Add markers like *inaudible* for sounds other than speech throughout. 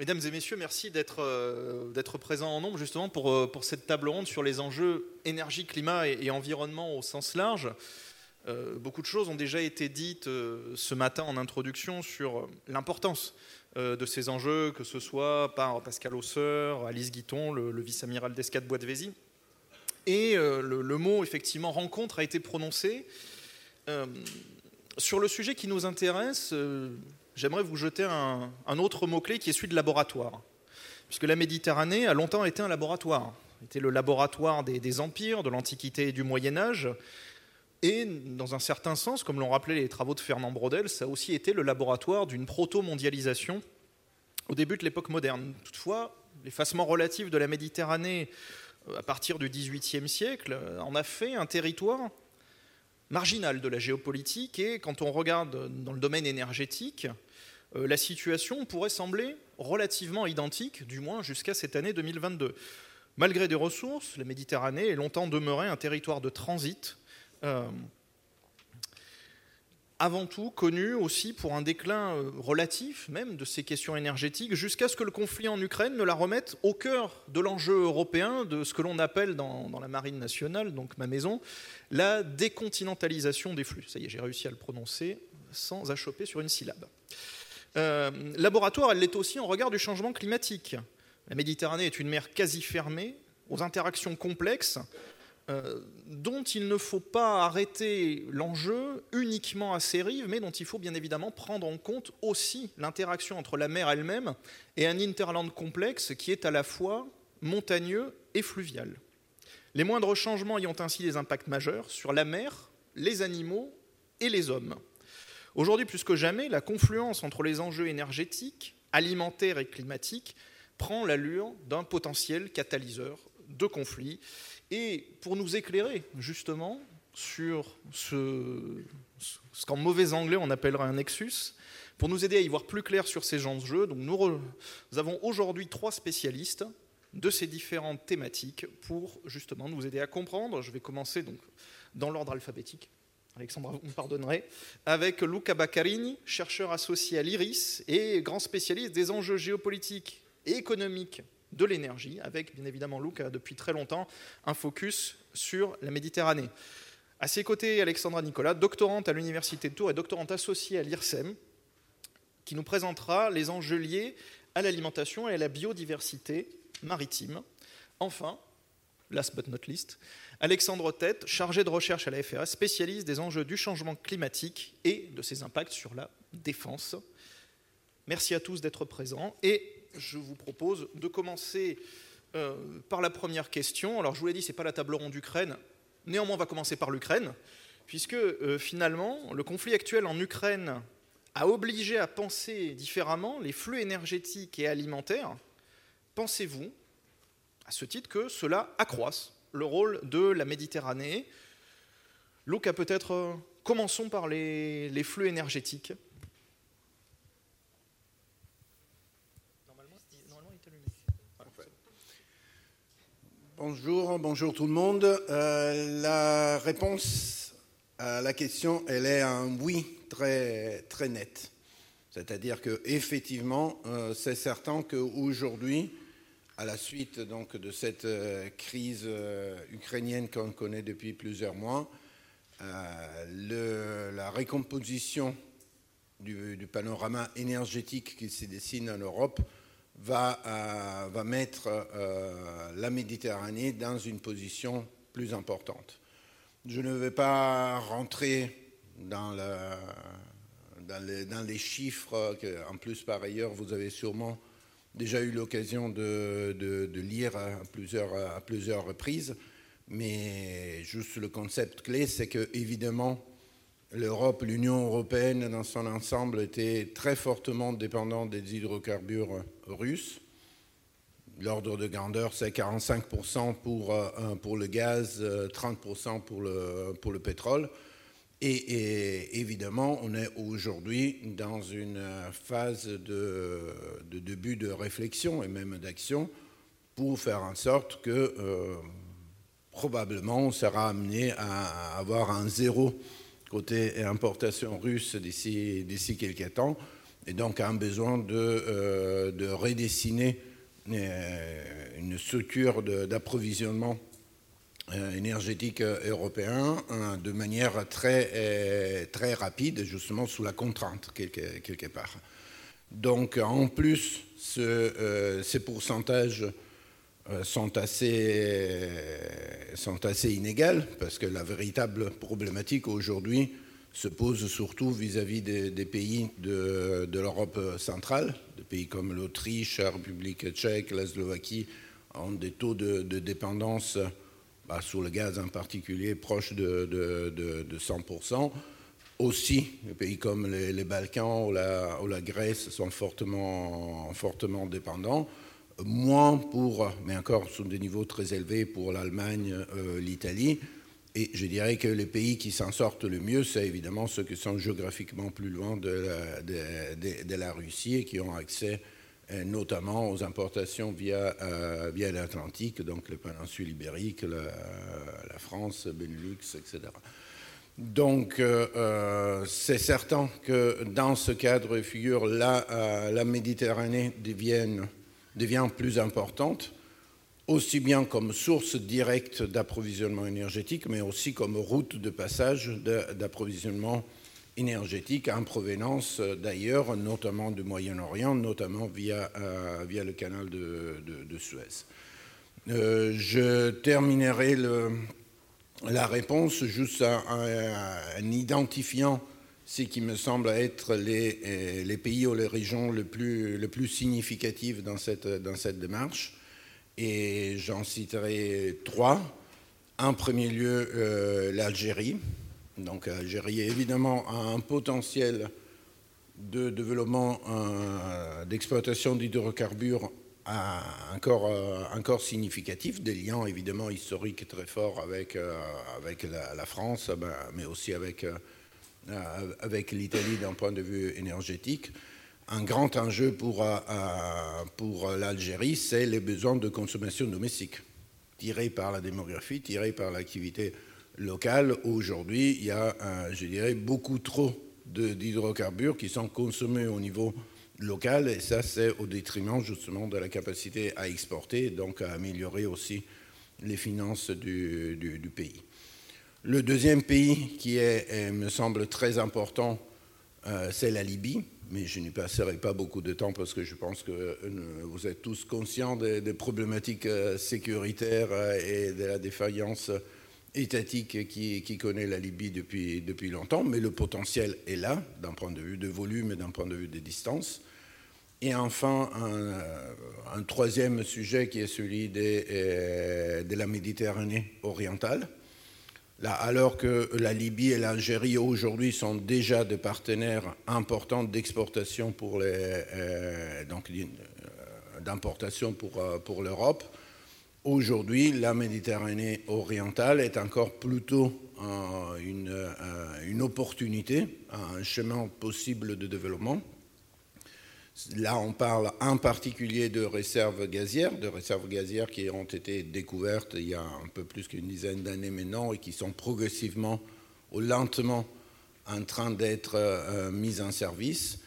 Mesdames et messieurs, merci d'être euh, présents en nombre justement pour, euh, pour cette table ronde sur les enjeux énergie, climat et, environnement au sens large. Euh, beaucoup de choses ont déjà été dites ce matin en introduction sur l'importance de ces enjeux, que ce soit par Pascal Hausseur, Alice Guiton, le, vice-amiral d'escadre Bois de Vézy. Et le, le mot, effectivement, rencontre a été prononcé. Sur le sujet qui nous intéresse, j'aimerais vous jeter un, autre mot-clé qui est celui de laboratoire. Puisque la Méditerranée a longtemps été un laboratoire. Était le laboratoire des, des empires, de l'Antiquité et du Moyen Âge. Et dans un certain sens, comme l'ont rappelé les travaux de Fernand Braudel, ça a aussi été le laboratoire d'une proto-mondialisation au début de l'époque moderne. Toutefois, l'effacement relatif de la Méditerranée euh, à partir du XVIIIe siècle en a fait un territoire marginal de la géopolitique et quand on regarde dans le domaine énergétique, euh, la situation pourrait sembler relativement identique, du moins jusqu'à cette année 2022. Malgré des ressources, la Méditerranée est longtemps demeurée un territoire de transit euh, avant tout connu aussi pour un déclin euh, relatif même de ces questions énergétiques, jusqu'à ce que le conflit en Ukraine ne la remette au cœur de l'enjeu européen, de ce que l'on appelle dans, dans, la marine nationale, donc ma maison, la décontinentalisation des flux. Ça y est, j'ai réussi à le prononcer sans achoper sur une syllabe. Euh, laboratoire, elle l'est aussi en regard du changement climatique. La Méditerranée est une mer quasi fermée, aux interactions complexes, euh, dont il ne faut pas arrêter l'enjeu uniquement à ces rives, mais dont il faut bien évidemment prendre en compte aussi l'interaction entre la mer elle-même et un interland complexe qui est à la fois montagneux et fluvial. Les moindres changements y ont ainsi des impacts majeurs sur la mer, les animaux et les hommes. Aujourd'hui, plus que jamais, la confluence entre les enjeux énergétiques, alimentaires et climatiques prend l'allure d'un potentiel catalyseur de conflits et pour nous éclairer justement sur ce, qu'en mauvais anglais on appellerait un nexus, pour nous aider à y voir plus clair sur ces jeu, donc nous, nous avons aujourd'hui trois spécialistes de ces différentes thématiques pour justement nous aider à comprendre. Je vais commencer donc dans l'ordre alphabétique. Alexandre, vous me pardonnerez, avec Luca Baccarini, chercheur associé à l'IRIS et grand spécialiste des enjeux géopolitiques et économiques de l'énergie, avec bien évidemment Luc a depuis très longtemps un focus sur la Méditerranée. À ses côtés, Alexandra Nicolas, doctorante à l'Université de Tours et doctorante associée à l'IRSEM, qui nous présentera les enjeux liés à l'alimentation et à la biodiversité maritime. Enfin, last but not least, Alexandre Tête, chargé de recherche à la FRS, spécialiste des enjeux du changement climatique et de ses impacts sur la défense. Merci à tous d'être présents et je vous propose de commencer euh, par la première question. Alors, je vous l'ai dit, ce n'est pas la table ronde d'Ukraine. Néanmoins, on va commencer par l'Ukraine, puisque euh, finalement, le conflit actuel en Ukraine a obligé à penser différemment les flux énergétiques et alimentaires. Pensez-vous, à ce titre, que cela accroisse le rôle de la Méditerranée Luc, peut-être, euh, commençons par les, les flux énergétiques. Bonjour, bonjour tout le monde. Euh, la réponse à la question, elle est un oui très, très net. C'est-à-dire que effectivement, euh, c'est certain qu'aujourd'hui, à la suite donc de cette euh, crise euh, ukrainienne qu'on connaît depuis plusieurs mois, euh, la récomposition du, panorama énergétique qui se dessine en Europe va, mettre la Méditerranée dans une position plus importante. Je ne vais pas rentrer dans, les, dans les, chiffres, que, en plus par ailleurs vous avez sûrement déjà eu l'occasion de, lire à plusieurs, reprises, mais juste le concept clé, c'est que évidemment l'Europe, l'Union européenne dans son ensemble était très fortement dépendante des hydrocarbures russes. L'ordre de grandeur, c'est 45% pour, euh, pour le gaz, 30% pour le, pour le pétrole. Et, évidemment, on est aujourd'hui dans une phase de, début de réflexion et même d'action pour faire en sorte que euh, probablement on sera amené à avoir un zéro côté importation russe d'ici quelques temps. et donc un besoin de, de redessiner une structure d'approvisionnement énergétique européen de manière très, très rapide, justement sous la contrainte quelque, part. Donc en plus, ce, ces pourcentages euh, sont assez, sont assez inégales, parce que la véritable problématique aujourd'hui se pose surtout vis-à-vis des, pays de, l'Europe centrale. Des pays comme l'Autriche, la République tchèque, la Slovaquie ont des taux de, dépendance bah, sur le gaz en particulier proches de, de 100%. Aussi, des pays comme les, Balkans ou la, Grèce sont fortement, dépendants moins pour, mais encore sur des niveaux très élevés pour l'Allemagne, euh, l'Italie. Et je dirais que les pays qui s'en sortent le mieux, c'est évidemment ceux qui sont géographiquement plus loin de la, Russie et qui ont accès notamment aux importations via, euh, via l'Atlantique, donc les péninsules ibériques, la, France, Benelux, etc. Donc, c'est certain que dans ce cadre figure, la, la Méditerranée devient plus importante, aussi bien comme source directe d'approvisionnement énergétique, mais aussi comme route de passage d'approvisionnement énergétique en provenance d'ailleurs, notamment du Moyen-Orient, notamment via, euh, via le canal de, Suez. Euh, je terminerai la réponse juste en identifiant ce qui me semble être les, euh, les, pays ou les régions les plus, les plus significatives dans cette, dans cette démarche. Et j'en citerai trois. En premier lieu, euh, l'Algérie. Donc l'Algérie, évidemment, a un potentiel de développement, euh, d'exploitation d'hydrocarbures encore, encore significatif, des liens évidemment historiques très forts avec, la, France, ben, mais aussi avec euh, l'Italie d'un point de vue énergétique. Un grand enjeu euh, euh, pour l'Algérie, c'est les besoins de consommation domestique, tirés par la démographie, tirés par l'activité Aujourd'hui, il y a, je dirais, beaucoup trop d'hydrocarbures qui sont consommés au niveau local, et ça, c'est au détriment justement de la capacité à exporter, donc à améliorer aussi les finances du, pays. Le deuxième pays qui me semble très important, euh, c'est la Libye, mais je n'y passerai pas beaucoup de temps parce que je pense que euh, vous êtes tous conscients des, problématiques euh, sécuritaires et de la défaillance étatique qui, connaît la Libye depuis, depuis longtemps, mais le potentiel est là, d'un point de vue de volume et d'un point de vue de distance. Et enfin, un, troisième sujet qui est celui de la Méditerranée orientale alors que la Libye et l'Algérie aujourd'hui sont déjà des partenaires importants d'exportation pour les, euh, donc euh, d'importation pour, euh, pour l'Europe, aujourd'hui la Méditerranée orientale est encore plutôt une, une opportunité, un chemin possible de développement. Là, on parle en particulier de réserves gazières, de réserves gazières qui ont été découvertes il y a un peu plus qu'une dizaine d'années maintenant et qui sont progressivement ou lentement en train d'être euh, mises en service.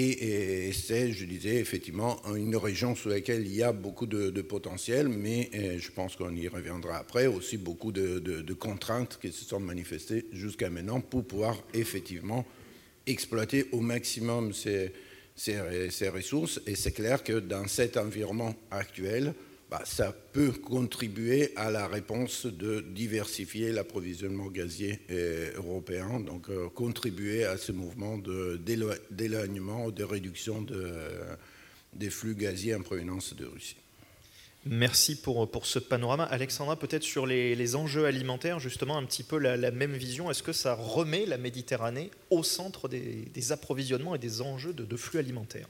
Et, c'est, je disais, effectivement une région sur laquelle il y a beaucoup de, potentiel, mais je pense qu'on y reviendra après, aussi beaucoup de, contraintes qui se sont manifestées jusqu'à maintenant pour pouvoir effectivement exploiter au maximum ces, ressources. Et c'est clair que dans cet environnement actuel, bah, ça peut contribuer à la réponse de diversifier l'approvisionnement gazier européen, donc euh, contribuer à ce mouvement d'éloignement, de réduction de, des flux gaziers en provenance de Russie. Merci pour ce panorama. Alexandra, peut-être sur les, enjeux alimentaires, justement, un petit peu la, même vision. Est-ce que ça remet la Méditerranée au centre des, approvisionnements et des enjeux de flux alimentaires?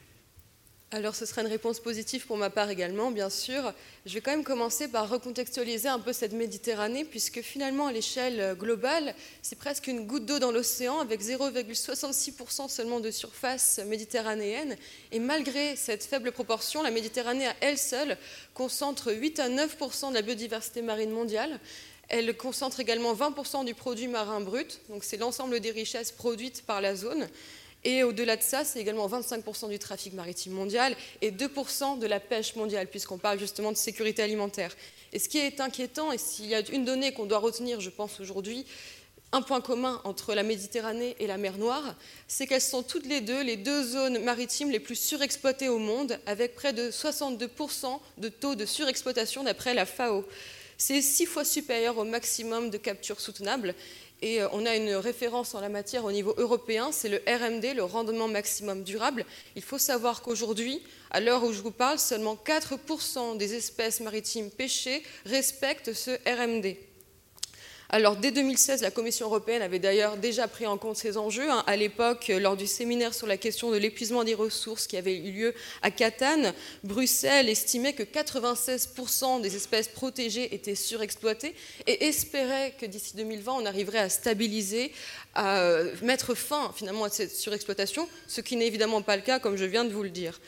Alors ce serait une réponse positive pour ma part également, bien sûr. Je vais quand même commencer par recontextualiser un peu cette Méditerranée, puisque finalement à l'échelle globale, c'est presque une goutte d'eau dans l'océan, avec 0,66% seulement de surface méditerranéenne. Et malgré cette faible proportion, la Méditerranée à elle seule concentre 8 à 9% de la biodiversité marine mondiale. Elle concentre également 20% du produit marin brut, donc c'est l'ensemble des richesses produites par la zone. Et au-delà de ça, c'est également 25% du trafic maritime mondial et 2% de la pêche mondiale, puisqu'on parle justement de sécurité alimentaire. Et ce qui est inquiétant, et s'il y a une donnée qu'on doit retenir, je pense, aujourd'hui, un point commun entre la Méditerranée et la mer Noire, c'est qu'elles sont toutes les deux les deux zones maritimes les plus surexploitées au monde, avec près de 62% de taux de surexploitation d'après la FAO. C'est six fois supérieur au maximum de capture soutenable. Et euh, on a une référence en la matière au niveau européen, c'est le RMD, le rendement maximum durable. Il faut savoir qu'aujourd'hui, à l'heure où je vous parle, seulement 4% des espèces maritimes pêchées respectent ce RMD. Alors, dès 2016, la Commission européenne avait d'ailleurs déjà pris en compte ces enjeux. Hein. À l'époque, lors du séminaire sur la question de l'épuisement des ressources qui avait eu lieu à Catane, Bruxelles estimait que 96% des espèces protégées étaient surexploitées et espérait que d'ici 2020, on arriverait à stabiliser, à mettre fin finalement à cette surexploitation, ce qui n'est évidemment pas le cas, comme je viens de vous le dire.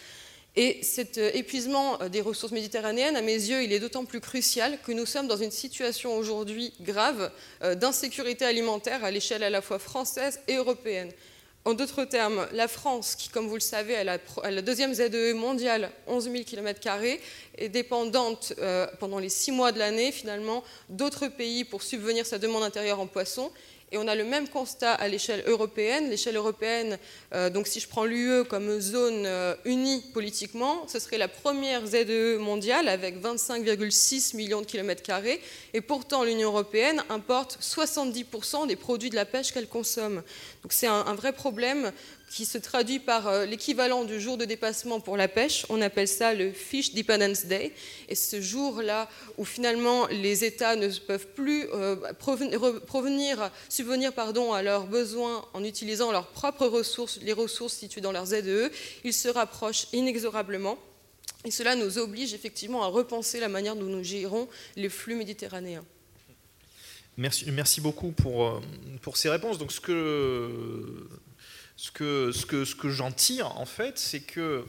Et cet euh, épuisement euh, des ressources méditerranéennes, à mes yeux, il est d'autant plus crucial que nous sommes dans une situation aujourd'hui grave euh, d'insécurité alimentaire à l'échelle à la fois française et européenne. En d'autres termes, la France, qui, comme vous le savez, est la, deuxième ZEE mondiale, 11 000 km, est dépendante pendant les six mois de l'année, finalement, d'autres pays pour subvenir sa demande intérieure en poissons. Et on a le même constat à l'échelle européenne. L'échelle européenne, euh, donc si je prends l'UE comme zone euh, unie politiquement, ce serait la première ZEE mondiale avec 25,6 millions de kilomètres carrés. Et pourtant, l'Union européenne importe 70% des produits de la pêche qu'elle consomme. Donc c'est un, vrai problème qui se traduit par euh, l'équivalent du jour de dépassement pour la pêche. On appelle ça le Fish Dependence Day. Et ce jour-là où finalement les États ne peuvent plus euh, provenir, subvenir pardon, à leurs besoins en utilisant leurs propres ressources, les ressources situées dans leurs ZEE, ils se rapprochent inexorablement. Et cela nous oblige effectivement à repenser la manière dont nous gérons les flux méditerranéens. Merci, merci beaucoup pour, euh, pour ces réponses. Donc ce que ce que, j'en tire, en fait, c'est que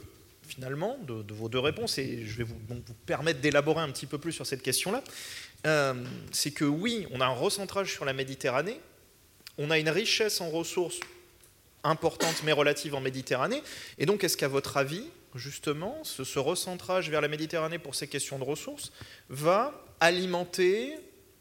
finalement, de, vos deux réponses, et je vais vous, permettre d'élaborer un petit peu plus sur cette question-là, euh, c'est que oui, on a un recentrage sur la Méditerranée, on a une richesse en ressources importante mais relative en Méditerranée, et donc est-ce qu'à votre avis, justement, ce recentrage vers la Méditerranée pour ces questions de ressources va alimenter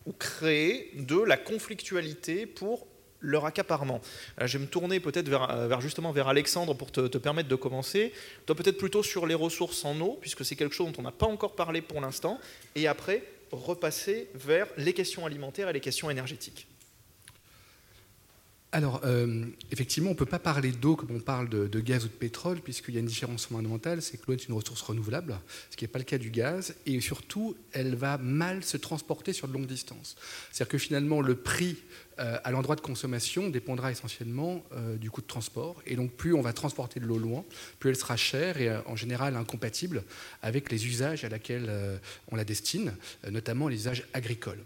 ou créer de la conflictualité pour leur accaparement. Euh, je vais me tourner peut-être euh, vers, justement vers Alexandre pour te, permettre de commencer. Toi peut-être plutôt sur les ressources en eau, puisque c'est quelque chose dont on n'a pas encore parlé pour l'instant, et après repasser vers les questions alimentaires et les questions énergétiques. Alors, euh, effectivement, on ne peut pas parler d'eau comme on parle de, gaz ou de pétrole, puisqu'il y a une différence fondamentale, c'est que l'eau est une ressource renouvelable, ce qui n'est pas le cas du gaz, et surtout, elle va mal se transporter sur de longues distances. C'est-à-dire que finalement, le prix euh, à l'endroit de consommation dépendra essentiellement euh, du coût de transport, et donc plus on va transporter de l'eau loin, plus elle sera chère et en général incompatible avec les usages à laquelle on la destine, notamment les usages agricoles.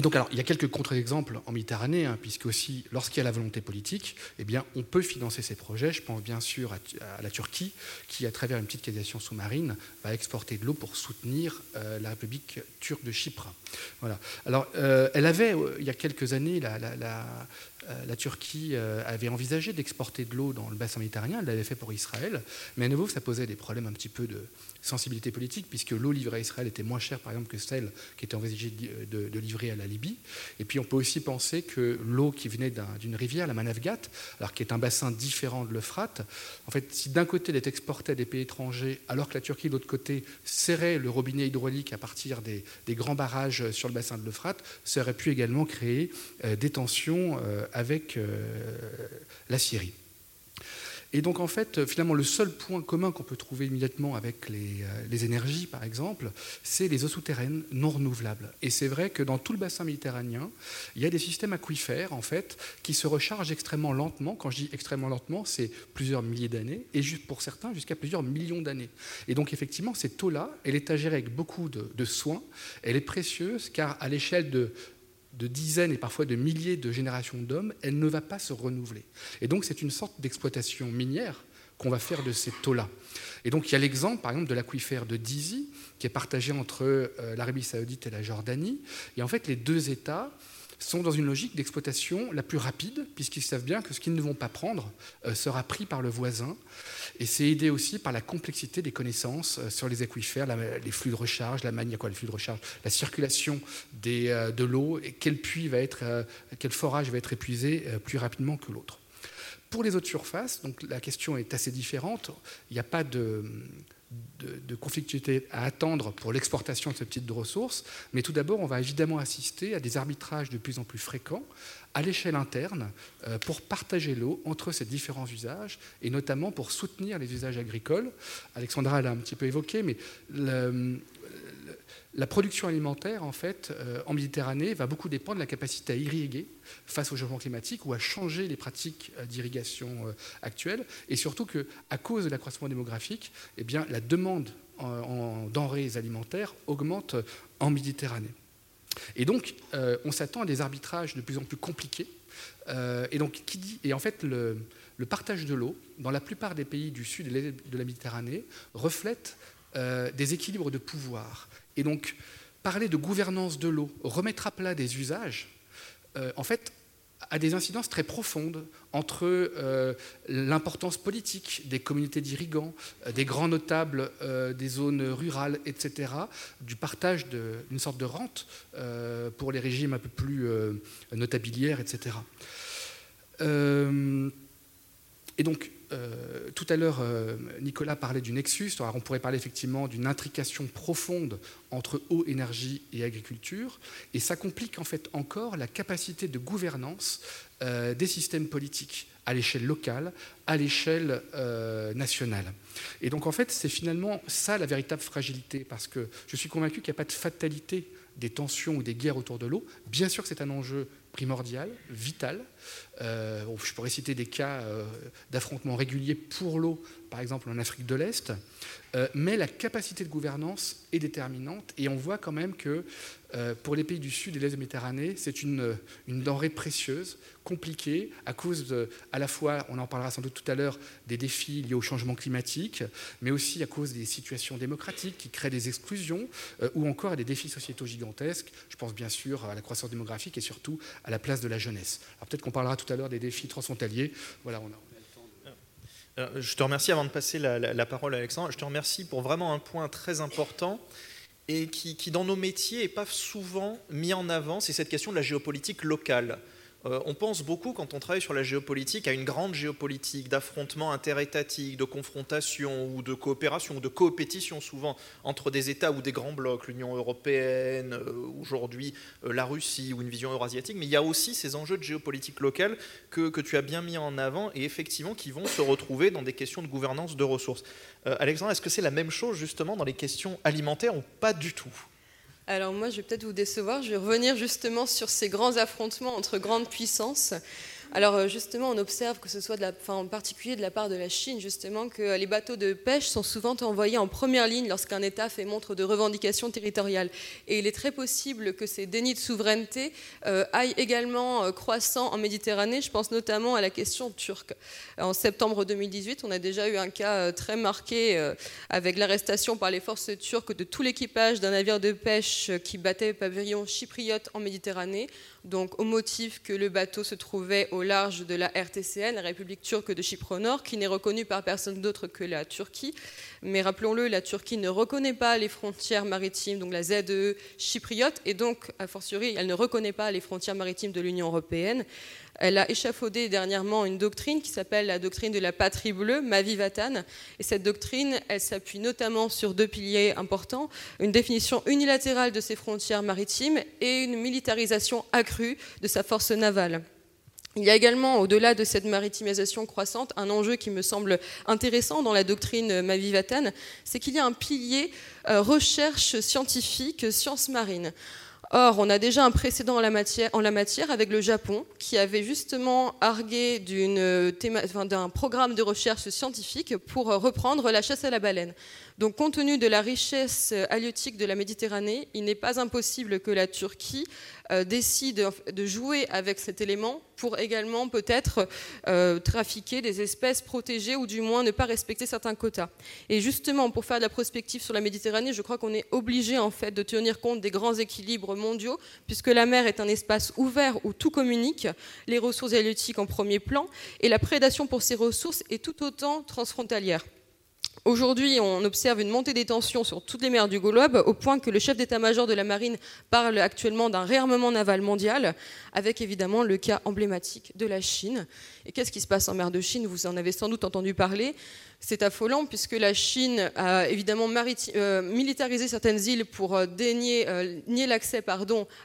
Donc, alors, il y a quelques contre-exemples en Méditerranée, hein, puisque aussi, lorsqu'il y a la volonté politique, eh bien, on peut financer ces projets. Je pense bien sûr à, la Turquie, qui, à travers une petite qualisation sous-marine, va exporter de l'eau pour soutenir euh, la République turque de Chypre. Voilà. Alors, euh, elle avait, euh, il y a quelques années, la Turquie avait envisagé d'exporter de l'eau dans le bassin méditerranéen, elle l'avait fait pour Israël, mais à nouveau, ça posait des problèmes un petit peu de, sensibilité politique, puisque l'eau livrée à Israël était moins chère, par exemple, que celle qui était envisagée de, livrer à la Libye. Et puis on peut aussi penser que l'eau qui venait d'une rivière, la Manavgat, alors qui est un bassin différent de l'Euphrate, en fait, si d'un côté elle est exportée à des pays étrangers, alors que la Turquie, de l'autre côté, serrait le robinet hydraulique à partir des, grands barrages sur le bassin de l'Euphrate, ça aurait pu également créer euh, des tensions euh, avec euh, la Syrie. Et donc en fait, finalement, le seul point commun qu'on peut trouver immédiatement avec les, euh, énergies, par exemple, c'est les eaux souterraines non renouvelables. Et c'est vrai que dans tout le bassin méditerranéen, il y a des systèmes aquifères, en fait, qui se rechargent extrêmement lentement. Quand je dis extrêmement lentement, c'est plusieurs milliers d'années, et pour certains, jusqu'à plusieurs millions d'années. Et donc effectivement, cette eau-là, elle est à gérer avec beaucoup de, de soins, elle est précieuse, car à l'échelle de de dizaines et parfois de milliers de générations d'hommes, elle ne va pas se renouveler. Et donc c'est une sorte d'exploitation minière qu'on va faire de ces taux-là. Et donc il y a l'exemple, par exemple, de l'aquifère de Dizi, qui est partagé entre euh, l'Arabie saoudite et la Jordanie. Et en fait, les deux États sont dans une logique d'exploitation la plus rapide, puisqu'ils savent bien que ce qu'ils ne vont pas prendre euh, sera pris par le voisin. Et c'est aidé aussi par la complexité des connaissances euh, sur les aquifères, les flux de recharge, la manière quoi, les flux de recharge, la circulation des, euh, de l'eau, et quel puits va être, quel forage va être épuisé plus rapidement que l'autre. Pour les autres surfaces, donc la question est assez différente. Il n'y a pas de, de, conflictualité à attendre pour l'exportation de ce type de ressources, mais tout d'abord, on va évidemment assister à des arbitrages de plus en plus fréquents à l'échelle interne euh, pour partager l'eau entre ces différents usages et notamment pour soutenir les usages agricoles. Alexandra l'a un petit peu évoqué, mais le, la production alimentaire, en fait, euh, en Méditerranée, va beaucoup dépendre de la capacité à irriguer face au changement climatique ou à changer les pratiques euh, d'irrigation euh, actuelles, et surtout qu'à cause de l'accroissement démographique, eh la demande en, denrées alimentaires augmente en Méditerranée. Et donc, on s'attend à des arbitrages de plus en plus compliqués. et en fait, le, le partage de l'eau dans la plupart des pays du sud de la Méditerranée reflète des équilibres de pouvoir. Et donc, parler de gouvernance de l'eau, remettre à plat des usages, euh, en fait, a des incidences très profondes entre euh, l'importance politique des communautés d'irrigants, euh, des grands notables des zones rurales, etc., du partage d'une sorte de rente pour les régimes un peu plus notabilières, etc. et donc, euh, tout à l'heure, euh, Nicolas parlait du nexus. On pourrait parler effectivement d'une intrication profonde entre eau, énergie et agriculture. Et ça complique en fait encore la capacité de gouvernance euh, des systèmes politiques à l'échelle locale, à l'échelle nationale. Et donc en fait, c'est finalement ça la véritable fragilité, parce que je suis convaincu qu'il n'y a pas de fatalité des tensions ou des guerres autour de l'eau. Bien sûr que c'est un enjeu primordial, vital. Euh, je pourrais citer des cas euh, d'affrontements réguliers pour l'eau, par exemple en Afrique de l'Est. Euh, mais la capacité de gouvernance est déterminante et on voit quand même que euh, pour les pays du Sud et de l'Est de Méditerranée, c'est une, une, denrée précieuse, compliquée, à cause de, à la fois, on en parlera sans doute tout à l'heure, des défis liés au changement climatique, mais aussi à cause des situations démocratiques qui créent des exclusions, euh, ou encore à des défis sociétaux gigantesques. Je pense bien sûr à la croissance démographique et surtout à la place de la jeunesse. Alors peut-être qu'on parlera tout à l'heure des défis transfrontaliers. Voilà, on a, je te remercie avant de passer la, parole à Alexandre. Je te remercie pour vraiment un point très important et qui, qui dans nos métiers n'est pas souvent mis en avant, c'est cette question de la géopolitique locale. Euh, on pense beaucoup, quand on travaille sur la géopolitique, à une grande géopolitique d'affrontements interétatiques, de confrontation ou de coopération, ou de coopétition souvent entre des États ou des grands blocs, l'Union européenne, euh, aujourd'hui euh, la Russie ou une vision eurasiatique, mais il y a aussi ces enjeux de géopolitique locale que, que, tu as bien mis en avant et effectivement qui vont se retrouver dans des questions de gouvernance de ressources. Alexandre, est-ce que c'est la même chose justement dans les questions alimentaires ou pas du tout? Alors moi, je vais peut-être vous décevoir. Je vais revenir justement sur ces grands affrontements entre grandes puissances. Alors euh, justement, on observe que ce soit en particulier de la part de la Chine, justement, que les bateaux de pêche sont souvent envoyés en première ligne lorsqu'un État fait montre de revendication territoriale. Et il est très possible que ces dénis de souveraineté euh, aillent également euh, croissant en Méditerranée. Je pense notamment à la question turque. En septembre 2018, on a déjà eu un cas très marqué avec l'arrestation par les forces turques de tout l'équipage d'un navire de pêche qui battait pavillon chypriote en Méditerranée donc au motif que le bateau se trouvait au large de la RTCN, la République turque de Chypre Nord, qui n'est reconnue par personne d'autre que la Turquie. Mais rappelons-le, la Turquie ne reconnaît pas les frontières maritimes, donc la ZE chypriote, et donc, a fortiori, elle ne reconnaît pas les frontières maritimes de l'Union européenne. Elle a échafaudé dernièrement une doctrine qui s'appelle la doctrine de la patrie bleue, Mavivatan. Et cette doctrine, elle s'appuie notamment sur deux piliers importants une définition unilatérale de ses frontières maritimes et une militarisation accrue de sa force navale. Il y a également, au-delà de cette maritimisation croissante, un enjeu qui me semble intéressant dans la doctrine Mavivatan, c'est qu'il y a un pilier euh, recherche scientifique, sciences marines. Or, on a déjà un précédent en la matière, avec le Japon, qui avait justement argué d'un programme de recherche scientifique pour reprendre la chasse à la baleine. Donc, compte tenu de la richesse halieutique de la Méditerranée, il n'est pas impossible que la Turquie euh, décide de jouer avec cet élément pour également peut-être euh, trafiquer des espèces protégées ou du moins ne pas respecter certains quotas. Et justement, pour faire de la prospective sur la Méditerranée, je crois qu'on est obligé en fait de tenir compte des grands équilibres mondiaux, puisque la mer est un espace ouvert où tout communique, les ressources halieutiques en premier plan, et la prédation pour ces ressources est tout autant transfrontalière. Aujourd'hui, on observe une montée des tensions sur toutes les mers du globe, au point que le chef d'état-major de la marine parle actuellement d'un réarmement naval mondial, avec évidemment le cas emblématique de la Chine. Et qu'est-ce qui se passe en mer de Chine? Vous en avez sans doute entendu parler. C'est affolant puisque la Chine a évidemment euh, militarisé certaines îles pour euh, dénier, euh, nier l'accès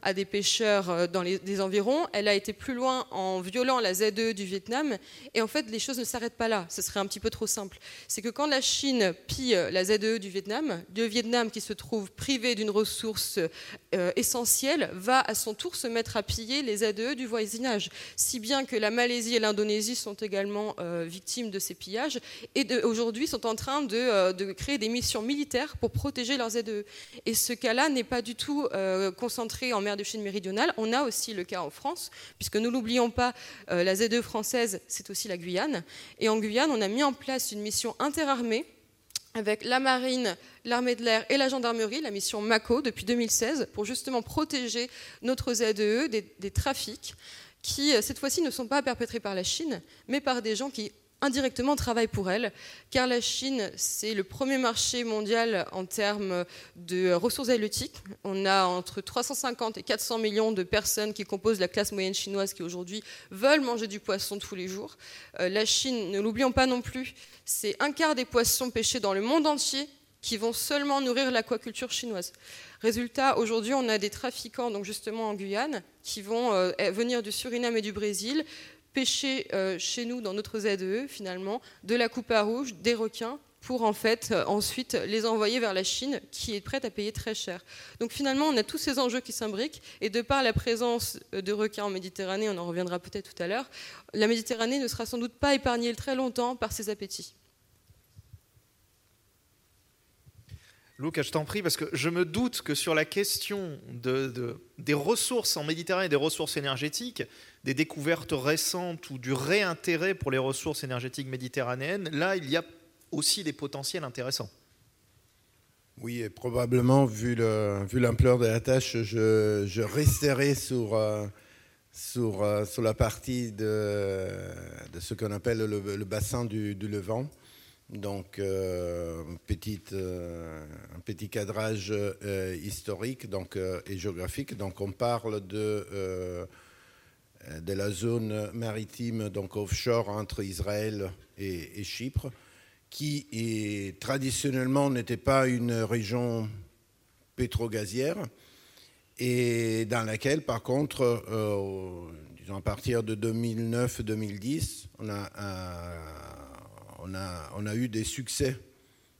à des pêcheurs dans les environs. Elle a été plus loin en violant la ZE du Vietnam. Et en fait, les choses ne s'arrêtent pas là. Ce serait un petit peu trop simple. C'est que quand la Chine pille la ZE du Vietnam, le Vietnam qui se trouve privé d'une ressource essentielle va à son tour se mettre à piller les ZE du voisinage. Si bien que la Malaisie et l'Indonésie sont également victimes de ces pillages. Et de, aujourd'hui sont en train euh, de, créer des missions militaires pour protéger leurs ZE. Et ce cas-là n'est pas du tout euh, concentré en mer de Chine méridionale. On a aussi le cas en France, puisque nous n'oublions pas, euh, la ZE française, c'est aussi la Guyane. Et en Guyane, on a mis en place une mission interarmée avec la marine, l'armée de l'air et la gendarmerie, la mission MACO, depuis 2016, pour justement protéger notre ZE des, des trafics qui, cette fois-ci, ne sont pas perpétrés par la Chine, mais par des gens qui indirectement travaille pour elle, car la Chine, c'est le premier marché mondial en termes de ressources halieutiques. On a entre 350 et 400 millions de personnes qui composent la classe moyenne chinoise qui aujourd'hui veulent manger du poisson tous les jours. Euh, la Chine, ne l'oublions pas non plus, c'est un quart des poissons pêchés dans le monde entier qui vont seulement nourrir l'aquaculture chinoise. Résultat, aujourd'hui, on a des trafiquants, donc justement en Guyane, qui vont euh, venir du Suriname et du Brésil, pêcher euh, chez nous, dans notre ZE, finalement, de la coupe à rouge, des requins, pour en fait euh, ensuite les envoyer vers la Chine, qui est prête à payer très cher. Donc finalement, on a tous ces enjeux qui s'imbriquent, et de par la présence euh, de requins en Méditerranée, on en reviendra peut-être tout à l'heure, la Méditerranée ne sera sans doute pas épargnée très longtemps par ces appétits. Luc, je t'en prie, parce que je me doute que sur la question des ressources en Méditerranée, des ressources énergétiques, des découvertes récentes ou du réintérêt pour les ressources énergétiques méditerranéennes, là, il y a aussi des potentiels intéressants. Oui, et probablement, vu l'ampleur de la tâche, je, resterai sur, euh, euh, sur, la partie de, ce qu'on appelle le, bassin du, Levant. Donc, euh, un petit cadrage historique donc, et géographique. Donc, on parle de, de la zone maritime, donc offshore, entre Israël et, Chypre, qui traditionnellement n'était pas une région pétrogazière, et dans laquelle, par contre, disons à partir de 2009-2010, on a on a, eu des succès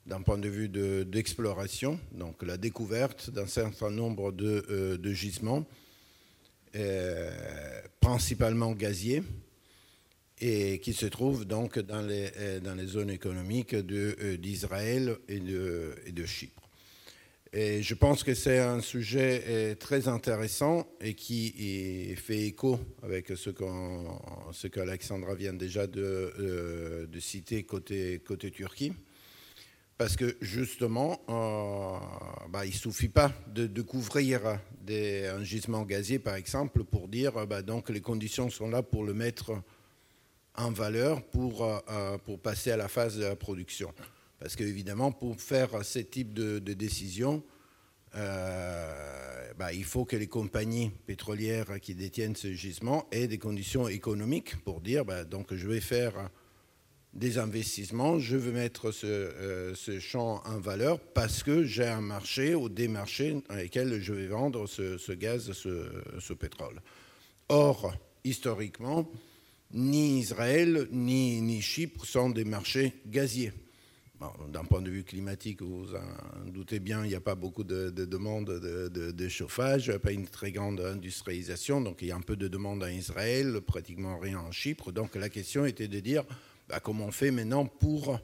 d'un point de vue d'exploration, donc la découverte d'un certain nombre de, euh, gisements, euh, principalement gaziers, et qui se trouvent donc dans les, euh, zones économiques d'Israël et de Chypre. Et je pense que c'est un sujet euh, très intéressant et qui fait écho avec ce, qu'Alexandra vient déjà de, euh, de, citer côté, côté Turquie. Parce que justement, euh, bah, il ne suffit pas de, de couvrir un gisement gazier, par exemple, pour dire bah, donc les conditions sont là pour le mettre en valeur pour, pour passer à la phase de la production. Parce qu'évidemment, pour faire ce type de, décision, euh, bah, il faut que les compagnies pétrolières qui détiennent ce gisement aient des conditions économiques pour dire bah, donc je vais faire des investissements, je veux mettre ce, euh, champ en valeur parce que j'ai un marché ou des marchés dans lesquels je vais vendre ce, gaz, ce, pétrole. Or, historiquement, ni Israël ni, Chypre sont des marchés gaziers. D'un point de vue climatique, vous en doutez bien, il n'y a pas beaucoup de, demandes de, chauffage, pas une très grande industrialisation, donc il y a un peu de demande en Israël, pratiquement rien en Chypre. Donc la question était de dire comment on fait maintenant pour,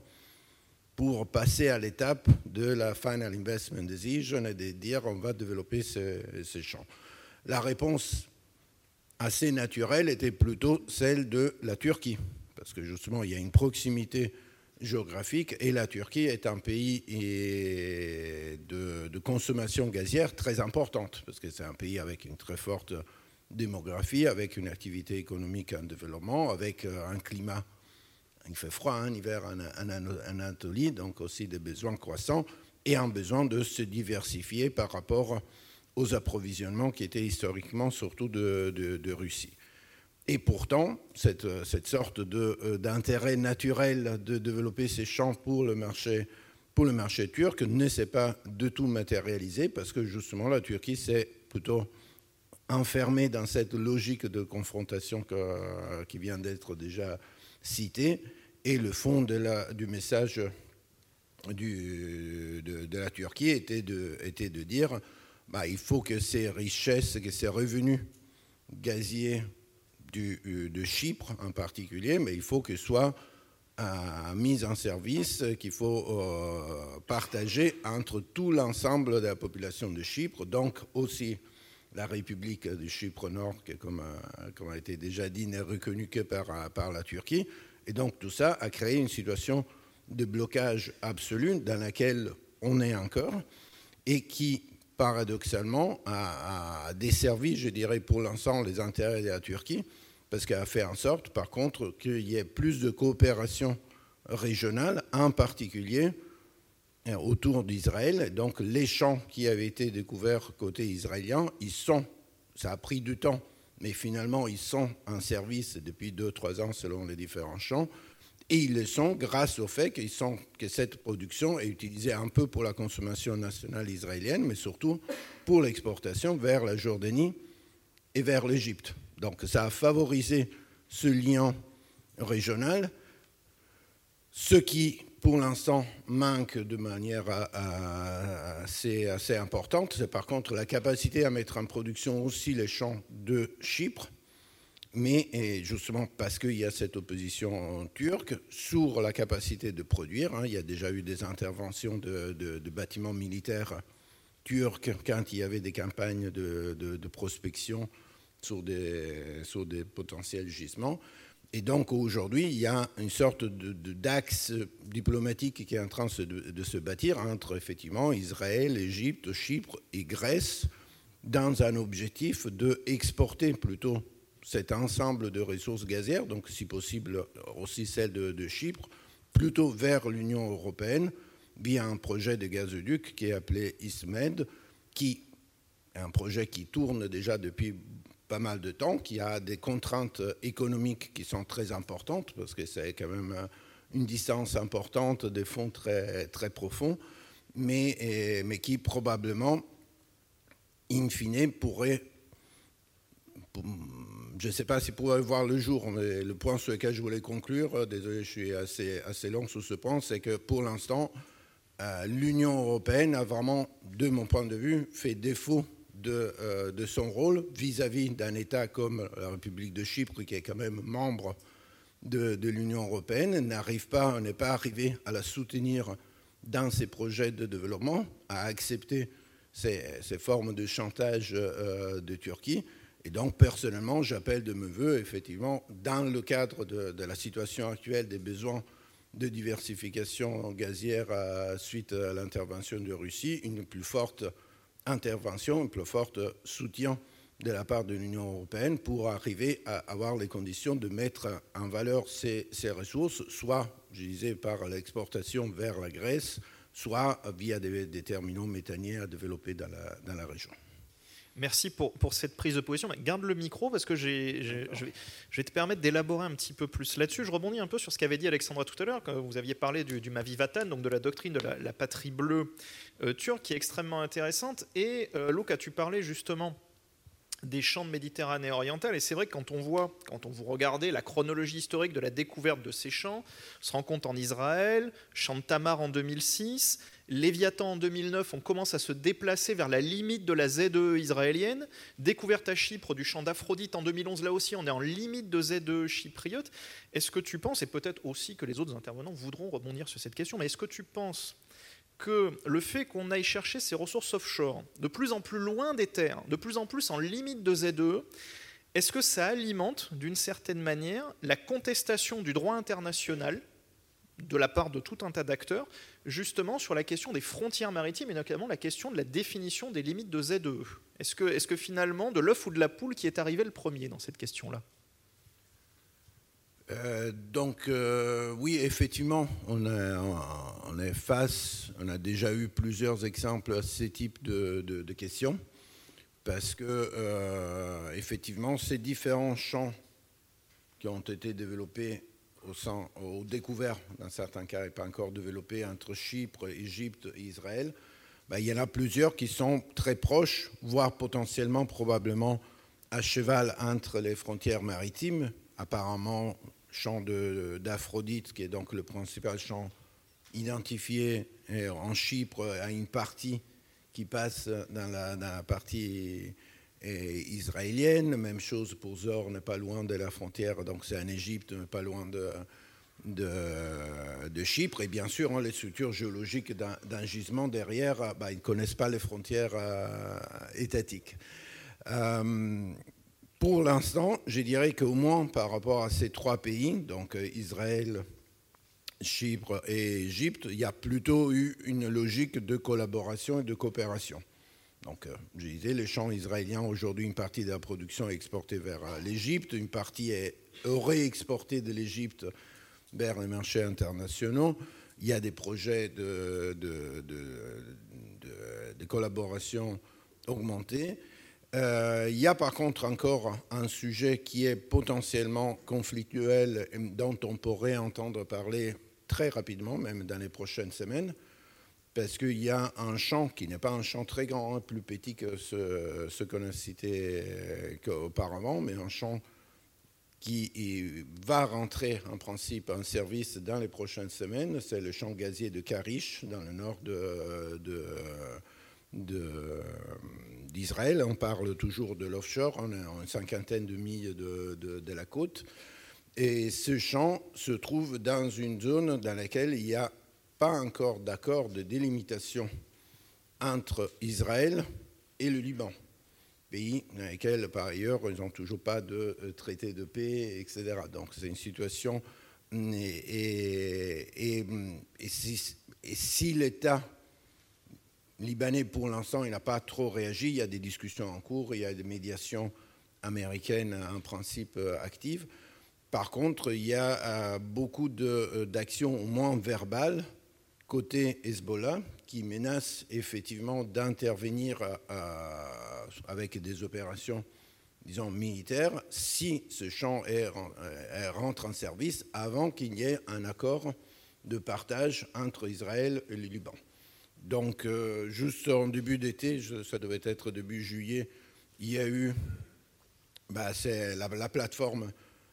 pour passer à l'étape de la Final Investment Decision et de dire on va développer ces champs. La réponse assez naturelle était plutôt celle de la Turquie, parce que justement il y a une proximité géographique et la Turquie est un pays de, de consommation gazière très importante parce que c'est un pays avec une très forte démographie, avec une activité économique en développement, avec euh, un climat, il fait froid en hiver en, Anatolie, donc aussi des besoins croissants et un besoin de se diversifier par rapport aux approvisionnements qui étaient historiquement surtout de, Russie. Et pourtant, cette, cette sorte euh, d'intérêt naturel de développer ces champs pour le marché pour le marché turc ne s'est pas du tout matérialisé parce que justement la Turquie s'est plutôt enfermé dans cette logique de confrontation qui vient d'être déjà citée. Et le fond du message de, la Turquie était de, était de dire bah, il faut que ces richesses, que ces revenus gaziers du, de Chypre en particulier, mais il faut qu'ils soient euh, mis en service, qu'il faut euh, partager entre tout l'ensemble de la population de Chypre, donc aussi la République de Chypre Nord, qui, comme, a été déjà dit, n'est reconnue que par, la Turquie. Et donc tout ça a créé une situation de blocage absolu dans laquelle on est encore et qui, paradoxalement, a, desservi, je dirais, pour l'ensemble les intérêts de la Turquie, parce qu'elle a fait en sorte, par contre, qu'il y ait plus de coopération régionale, en particulier autour d'Israël. Donc les champs qui avaient été découverts côté israélien, ils sont, ça a pris du temps, mais finalement ils sont en service depuis 2-3 ans selon les différents champs. Et ils le sont grâce au fait sont, que cette production est utilisée un peu pour la consommation nationale israélienne, mais surtout pour l'exportation vers la Jordanie et vers l'Égypte. Donc ça a favorisé ce lien régional, ce qui pour l'instant manque de manière assez, importante, c'est par contre la capacité à mettre en production aussi les champs de Chypre, mais justement parce qu'il y a cette opposition turque sur la capacité de produire. Hein, il y a déjà eu des interventions de, bâtiments militaires turcs quand il y avait des campagnes de, prospection sur des potentiels gisements. Et donc aujourd'hui, il y a une sorte d'axe diplomatique qui est en train de, se bâtir entre effectivement Israël, Égypte, Chypre et Grèce dans un objectif d'exporter plutôt cet ensemble de ressources gazières, donc si possible aussi celle de, Chypre, plutôt vers l'Union européenne via un projet de gazoduc qui est appelé ISMED, qui est un projet qui tourne déjà depuis pas mal de temps, qui a des contraintes économiques qui sont très importantes, parce que c'est quand même une distance importante, des fonds très, profonds, mais, qui probablement, in fine, pourrait, je ne sais pas si pourrait voir le jour, mais le point sur lequel je voulais conclure, désolé, je suis assez, assez long sur ce point, c'est que pour l'instant, euh, l'Union européenne a vraiment, de mon point de vue, fait défaut euh, de, son rôle vis-à-vis d'un État comme la République de Chypre, qui est quand même membre de, l'Union européenne, n'arrive pas, n'est pas arrivé à la soutenir dans ses projets de développement, à accepter ces, formes de chantage euh, de Turquie. Et donc, personnellement, j'appelle de mes voeux, effectivement, dans le cadre de, la situation actuelle des besoins de diversification gazière suite à l'intervention de Russie, une plus forte intervention, un plus fort soutien de la part de l'Union européenne pour arriver à avoir les conditions de mettre en valeur ces, ressources, soit, je disais, par l'exportation vers la Grèce, soit via des, terminaux méthaniers à développer dans la région. Merci pour, pour, cette prise de position. Garde le micro parce que je, vais, te permettre d'élaborer un petit peu plus là-dessus. Je rebondis un peu sur ce qu'avait dit Alexandra tout à l'heure, quand vous aviez parlé du, du Mavivatan, donc de la doctrine de la, patrie bleue euh, turque, qui est extrêmement intéressante. Et euh, Luc, as-tu parlé justement des champs de Méditerranée orientale. Et c'est vrai que quand on voit, quand on vous regardez la chronologie historique de la découverte de ces champs, on se rend compte en Israël, champ de Tamar en 2006, Léviathan en 2009, on commence à se déplacer vers la limite de la ZE israélienne. Découverte à Chypre du champ d'Aphrodite en 2011, là aussi, on est en limite de ZE chypriote. Est-ce que tu penses, et peut-être aussi que les autres intervenants voudront rebondir sur cette question, mais est-ce que tu penses que le fait qu'on aille chercher ces ressources offshore de plus en plus loin des terres, de plus en plus en limite de ZE, est-ce que ça alimente d'une certaine manière la contestation du droit international de la part de tout un tas d'acteurs, justement sur la question des frontières maritimes et notamment la question de la définition des limites de ZEE. Est-ce que, est que finalement, de l'œuf ou de la poule qui est arrivé le premier dans cette question-là? Euh, donc euh, oui, effectivement, on, est face, on a déjà eu plusieurs exemples à ce type de, questions, parce que euh, effectivement, ces différents champs qui ont été développés au, découvert, dans certains cas, et pas encore développés, entre Chypre, Égypte et Israël, ben, il y en a plusieurs qui sont très proches, voire potentiellement, probablement, à cheval entre les frontières maritimes. Apparemment, champ d'Aphrodite, qui est donc le principal champ identifié en Chypre, à une partie qui passe dans la partie israélienne. Même chose pour Zor, n'est pas loin de la frontière, donc c'est en Égypte, pas loin de, de, Chypre. Et bien sûr, hein, les structures géologiques d'un gisement derrière, bah, ils ne connaissent pas les frontières euh, étatiques. Euh, pour l'instant, je dirais qu'au moins par rapport à ces trois pays, donc euh, Israël, Chypre et Égypte, il y a plutôt eu une logique de collaboration et de coopération. Donc, euh, je disais, les champs israéliens, aujourd'hui, une partie de la production est exportée vers euh, l'Égypte, une partie est réexportée de l'Égypte vers les marchés internationaux. Il y a des projets de, de, collaboration augmentée. Euh, il y a par contre encore un sujet qui est potentiellement conflictuel dont on pourrait entendre parler très rapidement, même dans les prochaines semaines parce qu'il y a un champ qui n'est pas un champ très grand, hein, plus petit que ce, qu'on a cité euh, auparavant, mais un champ qui va rentrer en principe en service dans les prochaines semaines. C'est le champ gazier de Karish, dans le nord d'Israël. On parle toujours de l'offshore, on à une cinquantaine de milles de, de, la côte. Et ce champ se trouve dans une zone dans laquelle il y a pas encore d'accord de délimitation entre Israël et le Liban, pays dans lequel, par ailleurs, ils n'ont toujours pas de euh, traité de paix, etc. Donc c'est une situation... Et, si, l'État libanais, pour l'instant, il n'a pas trop réagi, il y a des discussions en cours, il y a des médiations américaines en principe euh, actives. Par contre, il y a euh, beaucoup d'actions, au moins verbales, côté Hezbollah, qui menace effectivement d'intervenir avec des opérations, disons, militaires, si ce champ rentre en service avant qu'il y ait un accord de partage entre Israël et le Liban. Donc, euh, juste en début d'été, ça devait être début juillet, il y a eu, bah, la, la plateforme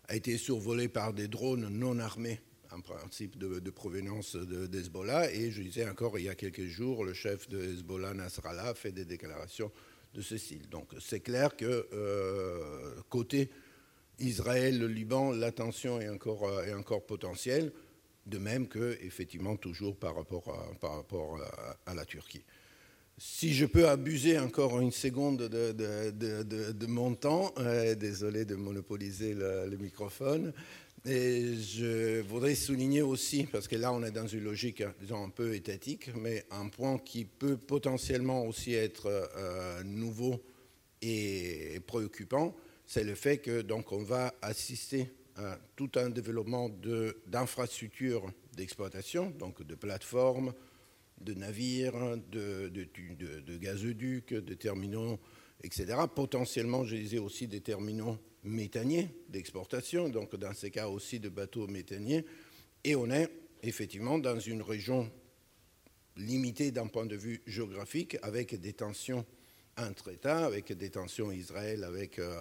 a été survolée par des drones non armés un principe de, provenance d'Hezbollah. et je disais encore, il y a quelques jours, le chef de Hezbollah, Nasrallah, fait des déclarations de ce style. Donc c'est clair que euh, côté Israël, le Liban, la tension est encore, euh, est encore potentielle, de même que, effectivement, toujours par rapport à, la Turquie. Si je peux abuser encore une seconde de, mon temps, euh, désolé de monopoliser le microphone, et je voudrais souligner aussi, parce que là on est dans une logique, disons, un peu étatique, mais un point qui peut potentiellement aussi être euh, nouveau et préoccupant, c'est le fait que donc on va assister à tout un développement d'infrastructures d'exploitation, donc de plateformes, de navires, de gazoducs, de terminaux, etc. Potentiellement, je disais aussi des terminaux méthaniers d'exportation, donc dans ces cas aussi de bateaux méthaniers. Et on est effectivement dans une région limitée d'un point de vue géographique, avec des tensions entre États, avec des tensions Israël, avec, euh,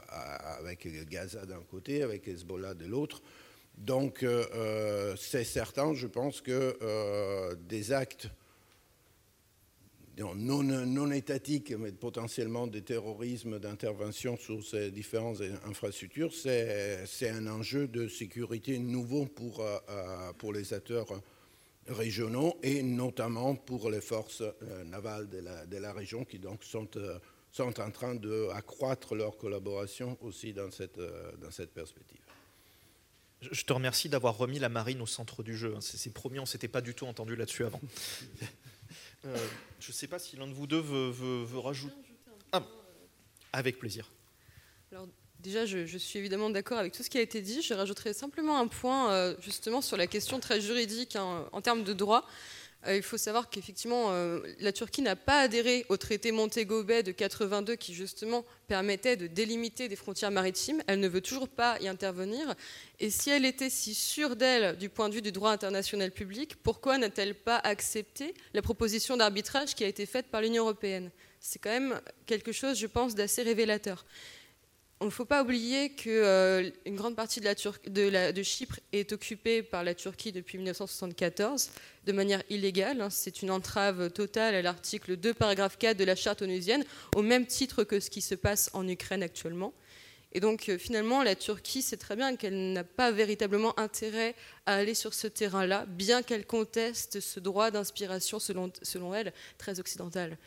avec Gaza d'un côté, avec Hezbollah de l'autre. Donc euh, euh, c'est certain, je pense que des actes non, non étatiques, mais potentiellement des terrorismes, d'intervention sur ces différentes infrastructures, c'est un enjeu de sécurité nouveau pour, pour les acteurs régionaux et notamment pour les forces euh, navales de la, de la, région qui donc sont, sont en train d'accroître leur collaboration aussi dans cette, dans cette perspective. Je te remercie d'avoir remis la marine au centre du jeu. Hein. C'est promis, on ne s'était pas du tout entendu là-dessus avant. *laughs* Euh, je ne sais pas si l'un de vous deux veut, rajouter. Ah, avec plaisir. Alors, déjà, je, suis évidemment d'accord avec tout ce qui a été dit. Je rajouterai simplement un point euh, justement sur la question très juridique hein, en termes de droit. Euh, il faut savoir qu'effectivement, euh, la Turquie n'a pas adhéré au traité Montego Bay de 82 qui justement permettait de délimiter des frontières maritimes. Elle ne veut toujours pas y intervenir. Et si elle était si sûre d'elle du point de vue du droit international public, pourquoi n'a-t-elle pas accepté la proposition d'arbitrage qui a été faite par l'Union européenne? C'est quand même quelque chose, je pense, d'assez révélateur. Il ne faut pas oublier qu'une euh, grande partie de, Chypre est occupée par la Turquie depuis 1974 de manière illégale. Hein. C'est une entrave totale à l'article 2, paragraphe 4 de la charte onusienne, au même titre que ce qui se passe en Ukraine actuellement. Et donc euh, finalement, la Turquie sait très bien qu'elle n'a pas véritablement intérêt à aller sur ce terrain-là, bien qu'elle conteste ce droit d'inspiration, selon elle, très occidental.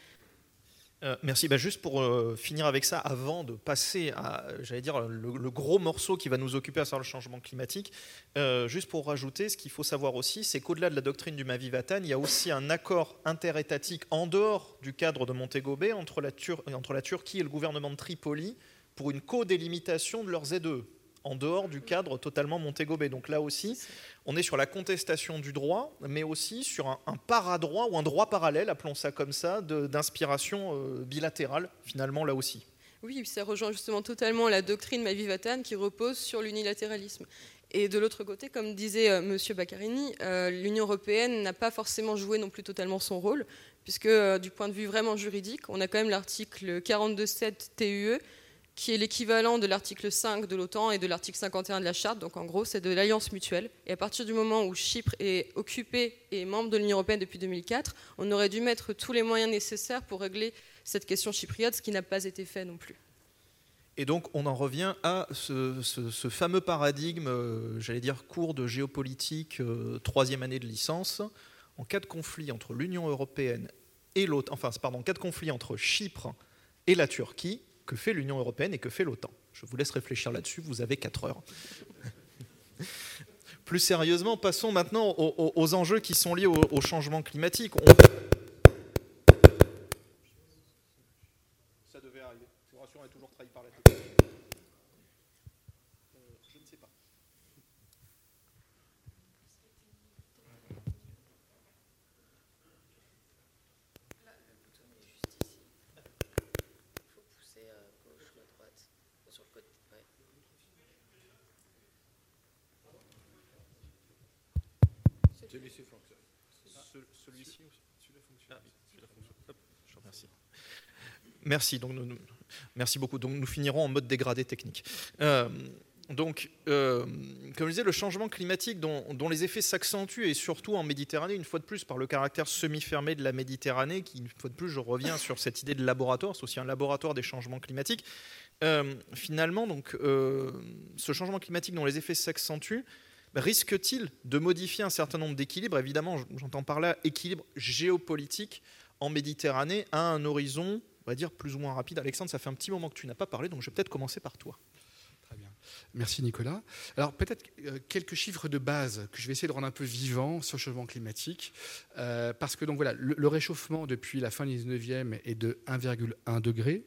Euh, merci. Bah, juste pour euh, finir avec ça, avant de passer à, j'allais dire, le, gros morceau qui va nous occuper, à savoir le changement climatique, euh, juste pour rajouter, ce qu'il faut savoir aussi, c'est qu'au-delà de la doctrine du Mavivatan, il y a aussi un accord interétatique en dehors du cadre de Montego Bay entre la, Turquie et le gouvernement de Tripoli pour une co-délimitation de leurs ZE en dehors du cadre totalement Montego Bay. Donc là aussi, on est sur la contestation du droit, mais aussi sur un, paradroit ou un droit parallèle, appelons ça comme ça, d'inspiration euh, bilatérale, finalement, là aussi. Oui, ça rejoint justement totalement la doctrine Mavivatan qui repose sur l'unilatéralisme. Et de l'autre côté, comme disait euh, M. Baccarini, euh, l'Union européenne n'a pas forcément joué non plus totalement son rôle, puisque du point de vue vraiment juridique, on a quand même l'article 42.7 TUE qui est l'équivalent de l'article 5 de l'OTAN et de l'article 51 de la Charte. Donc en gros, c'est de l'alliance mutuelle. Et à partir du moment où Chypre est occupé et membre de l'Union européenne depuis 2004, on aurait dû mettre tous les moyens nécessaires pour régler cette question chypriote, ce qui n'a pas été fait non plus. Et donc on en revient à ce, fameux paradigme, euh, j'allais dire cours de géopolitique, euh, troisième année de licence. En cas de conflit entre l'Union européenne et l'OTAN, enfin pardon, en cas de conflit entre Chypre et la Turquie, que fait l'Union européenne et que fait l'OTAN. Je vous laisse réfléchir là-dessus, vous avez 4 heures. *laughs* Plus sérieusement, passons maintenant aux, enjeux qui sont liés au, changement climatique. Celui-ci fonctionne. celui-ci celui-là fonctionne. Ah, je remercie. *laughs* Merci. Donc, nous, merci beaucoup. Donc, nous finirons en mode dégradé technique. Euh, donc, euh, comme je disais, le changement climatique dont, dont les effets s'accentuent et surtout en Méditerranée, une fois de plus, par le caractère semi-fermé de la Méditerranée, qui, une fois de plus, je reviens sur cette idée de laboratoire, c'est aussi un laboratoire des changements climatiques. Euh, finalement, donc, ce changement climatique dont les effets s'accentuent risque-t-il de modifier un certain nombre d'équilibres? Évidemment, j'entends par là équilibre géopolitique en Méditerranée à un horizon, on va dire, plus ou moins rapide. Alexandre, ça fait un petit moment que tu n'as pas parlé, donc je vais peut-être commencer par toi. Merci Nicolas. Alors peut-être euh, quelques chiffres de base que je vais essayer de rendre un peu vivants sur le changement climatique. Euh, parce que donc voilà, le, réchauffement depuis la fin du 19e est de 1,1 degré.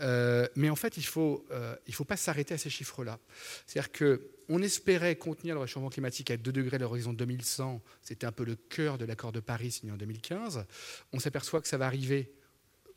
Euh, mais en fait, il ne faut, faut pas s'arrêter à ces chiffres-là. C'est-à-dire que on espérait contenir le réchauffement climatique à 2 degrés à l'horizon 2100. C'était un peu le cœur de l'accord de Paris signé en 2015. On s'aperçoit que ça va arriver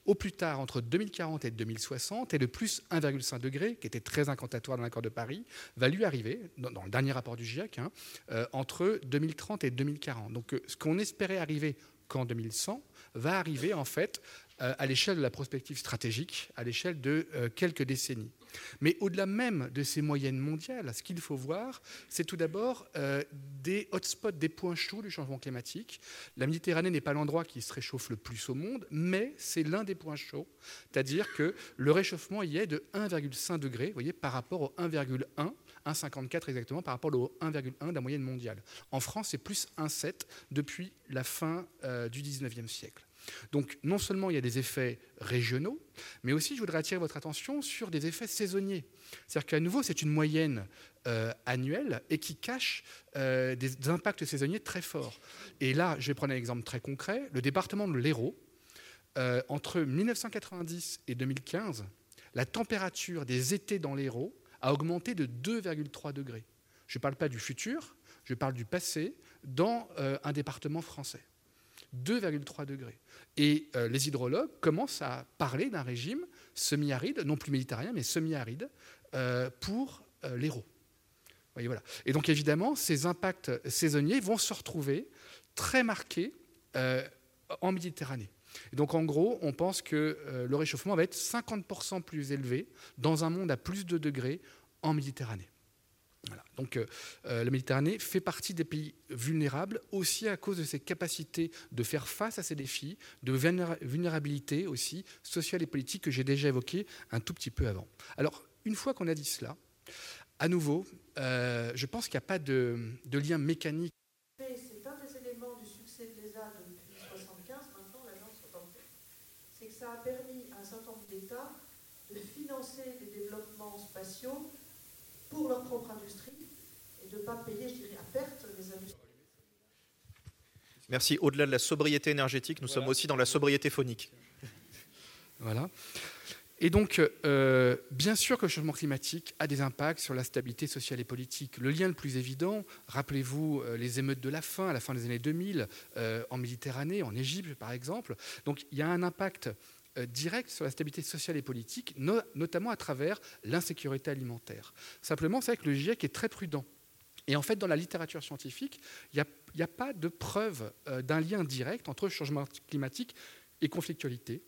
au plus tard entre 2040 et 2060, et le plus 1,5 degré, qui était très incantatoire dans l'accord de Paris, va lui arriver, dans, le dernier rapport du GIEC, hein, euh, entre 2030 et 2040. Donc euh, ce qu'on espérait arriver qu'en 2100 va arriver en fait euh, à l'échelle de la prospective stratégique, à l'échelle de quelques décennies. Mais au-delà même de ces moyennes mondiales, ce qu'il faut voir, c'est tout d'abord euh, des hotspots, des points chauds du changement climatique. La Méditerranée n'est pas l'endroit qui se réchauffe le plus au monde, mais c'est l'un des points chauds. C'est-à-dire que le réchauffement y est de 1,5 degré, vous par rapport au 1,1. 1,54 exactement par rapport au 1,1 de la moyenne mondiale. En France, c'est plus 1,7 depuis la fin euh, du 19e siècle. Donc non seulement il y a des effets régionaux, mais aussi je voudrais attirer votre attention sur des effets saisonniers. C'est-à-dire qu'à nouveau, c'est une moyenne euh, annuelle et qui cache euh, des, impacts saisonniers très forts. Et là, je vais prendre un exemple très concret. Le département de l'Hérault, euh, entre 1990 et 2015, la température des étés dans l'Hérault a augmenté de 2,3 degrés. Je ne parle pas du futur, je parle du passé dans un département français. 2,3 degrés. Et les hydrologues commencent à parler d'un régime semi-aride, non plus méditerranéen, mais semi-aride, euh, pour euh, l'Hérault. Voilà. Et donc évidemment, ces impacts saisonniers vont se retrouver très marqués euh, en Méditerranée. Donc en gros, on pense que le réchauffement va être 50% plus élevé dans un monde à plus de degrés en Méditerranée. Donc la Méditerranée fait partie des pays vulnérables aussi à cause de ses capacités de faire face à ces défis, de vulnérabilité aussi sociale et politique que j'ai déjà évoqué un tout petit peu avant. Alors une fois qu'on a dit cela, à nouveau, euh, je pense qu'il n'y a pas de, lien mécanique. C'est un des éléments du succès de l'ESA depuis 1975, maintenant l'agence c'est que ça a permis à un certain nombre d'États de financer des développements spatiaux pour leur propre industrie et de ne pas payer, je dirais, à perte les industries. Merci. Au-delà de la sobriété énergétique, nous sommes aussi dans la sobriété phonique. *laughs* Voilà. Et donc, euh, bien sûr que le changement climatique a des impacts sur la stabilité sociale et politique. Le lien le plus évident, rappelez-vous euh, les émeutes de la faim à la fin des années 2000 euh, en Méditerranée, en Égypte par exemple. Donc, il y a un impact direct sur la stabilité sociale et politique, notamment à travers l'insécurité alimentaire. Simplement, c'est vrai que le GIEC est très prudent. Et en fait, dans la littérature scientifique, il n'y a, a, pas de preuve d'un lien direct entre changement climatique et conflictualité.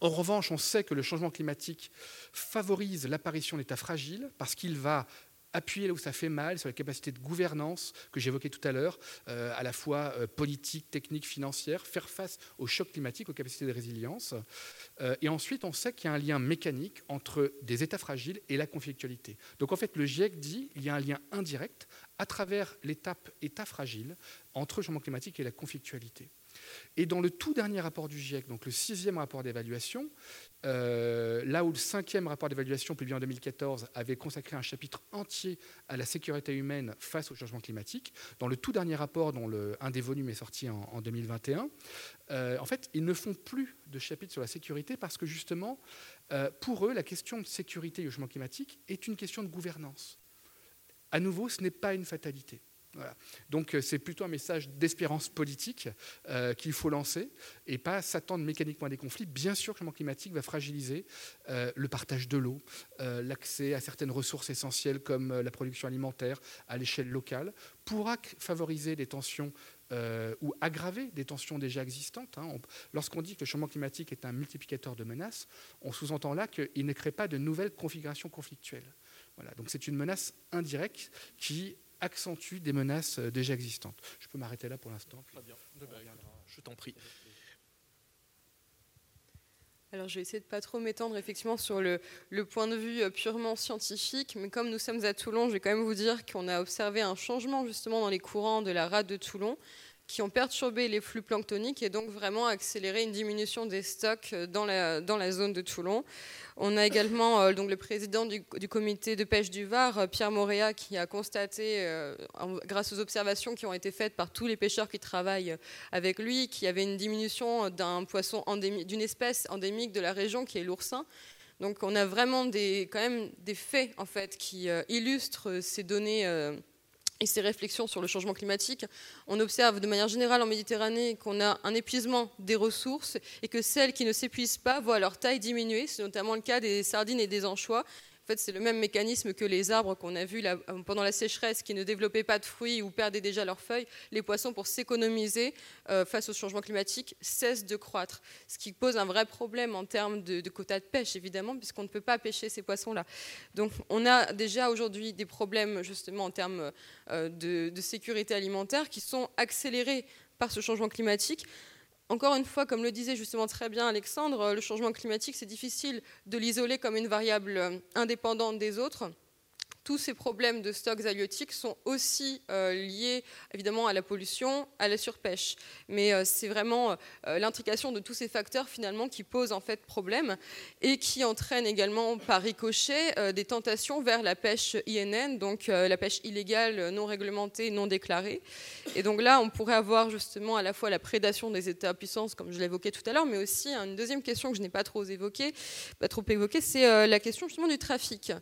En revanche, on sait que le changement climatique favorise l'apparition d'États fragiles parce qu'il va appuyer là où ça fait mal sur les capacités de gouvernance que j'évoquais tout à l'heure, euh, à la fois euh, politique, technique, financière, faire face aux chocs climatiques, aux capacités de résilience. Euh, et ensuite, on sait qu'il y a un lien mécanique entre des États fragiles et la conflictualité. Donc en fait, le GIEC dit qu'il y a un lien indirect à travers l'étape État fragile entre le changement climatique et la conflictualité. Et dans le tout dernier rapport du GIEC, donc le sixième rapport d'évaluation, euh, là où le cinquième rapport d'évaluation publié en 2014 avait consacré un chapitre entier à la sécurité humaine face au changement climatique, dans le tout dernier rapport, dont un des volumes est sorti en, 2021, euh, en fait, ils ne font plus de chapitre sur la sécurité parce que justement, euh, pour eux, la question de sécurité et au changement climatique est une question de gouvernance. À nouveau, ce n'est pas une fatalité. Donc euh, c'est plutôt un message d'espérance politique euh, qu'il faut lancer et pas s'attendre mécaniquement à des conflits. Bien sûr le changement climatique va fragiliser euh, le partage de l'eau, l'accès à certaines ressources essentielles comme la production alimentaire à l'échelle locale, pourra favoriser des tensions ou aggraver des tensions déjà existantes. Hein. Lorsqu'on dit que le changement climatique est un multiplicateur de menaces, on sous-entend là qu'il ne crée pas de nouvelles configurations conflictuelles. Voilà, donc c'est une menace indirecte qui accentue des menaces euh, déjà existantes. Je peux m'arrêter là pour l'instant. Très bien. Je t'en prie. Alors, je vais essayer de pas trop m'étendre effectivement sur le, le, point de vue euh, purement scientifique, mais comme nous sommes à Toulon, je vais quand même vous dire qu'on a observé un changement justement dans les courants de la rade de Toulon qui ont perturbé les flux planctoniques et donc vraiment accéléré une diminution des stocks dans la, dans la zone de Toulon. On a également euh, donc le président du, comité de pêche du Var, euh, Pierre Moréa, qui a constaté, euh, grâce aux observations qui ont été faites par tous les pêcheurs qui travaillent avec lui, qu'il y avait une diminution d'un poisson d'une espèce endémique de la région qui est l'oursin. Donc on a vraiment des, quand même des faits en fait qui illustrent ces données et ces réflexions sur le changement climatique, on observe de manière générale en Méditerranée qu'on a un épuisement des ressources et que celles qui ne s'épuisent pas voient leur taille diminuer. C'est notamment le cas des sardines et des anchois. En fait, c'est le même mécanisme que les arbres qu'on a vus pendant la sécheresse qui ne développaient pas de fruits ou perdaient déjà leurs feuilles. Les poissons, pour s'économiser euh, face au changement climatique, cessent de croître. Ce qui pose un vrai problème en termes de, quotas de pêche, évidemment, puisqu'on ne peut pas pêcher ces poissons-là. Donc, on a déjà aujourd'hui des problèmes, justement, en termes euh, de sécurité alimentaire qui sont accélérés par ce changement climatique. Encore une fois, comme le disait justement très bien Alexandre, le changement climatique, c'est difficile de l'isoler comme une variable indépendante des autres. Tous ces problèmes de stocks halieutiques sont aussi euh, liés évidemment à la pollution, à la surpêche. Mais euh, c'est vraiment euh, l'intrication de tous ces facteurs finalement qui posent en fait problème et qui entraînent également par ricochet des tentations vers la pêche INN, donc la pêche illégale, non réglementée, non déclarée. Et donc là, on pourrait avoir justement à la fois la prédation des États-puissances, comme je l'évoquais tout à l'heure, mais aussi une deuxième question que je n'ai pas trop évoquée, pas trop évoquée, c'est la question justement du trafic.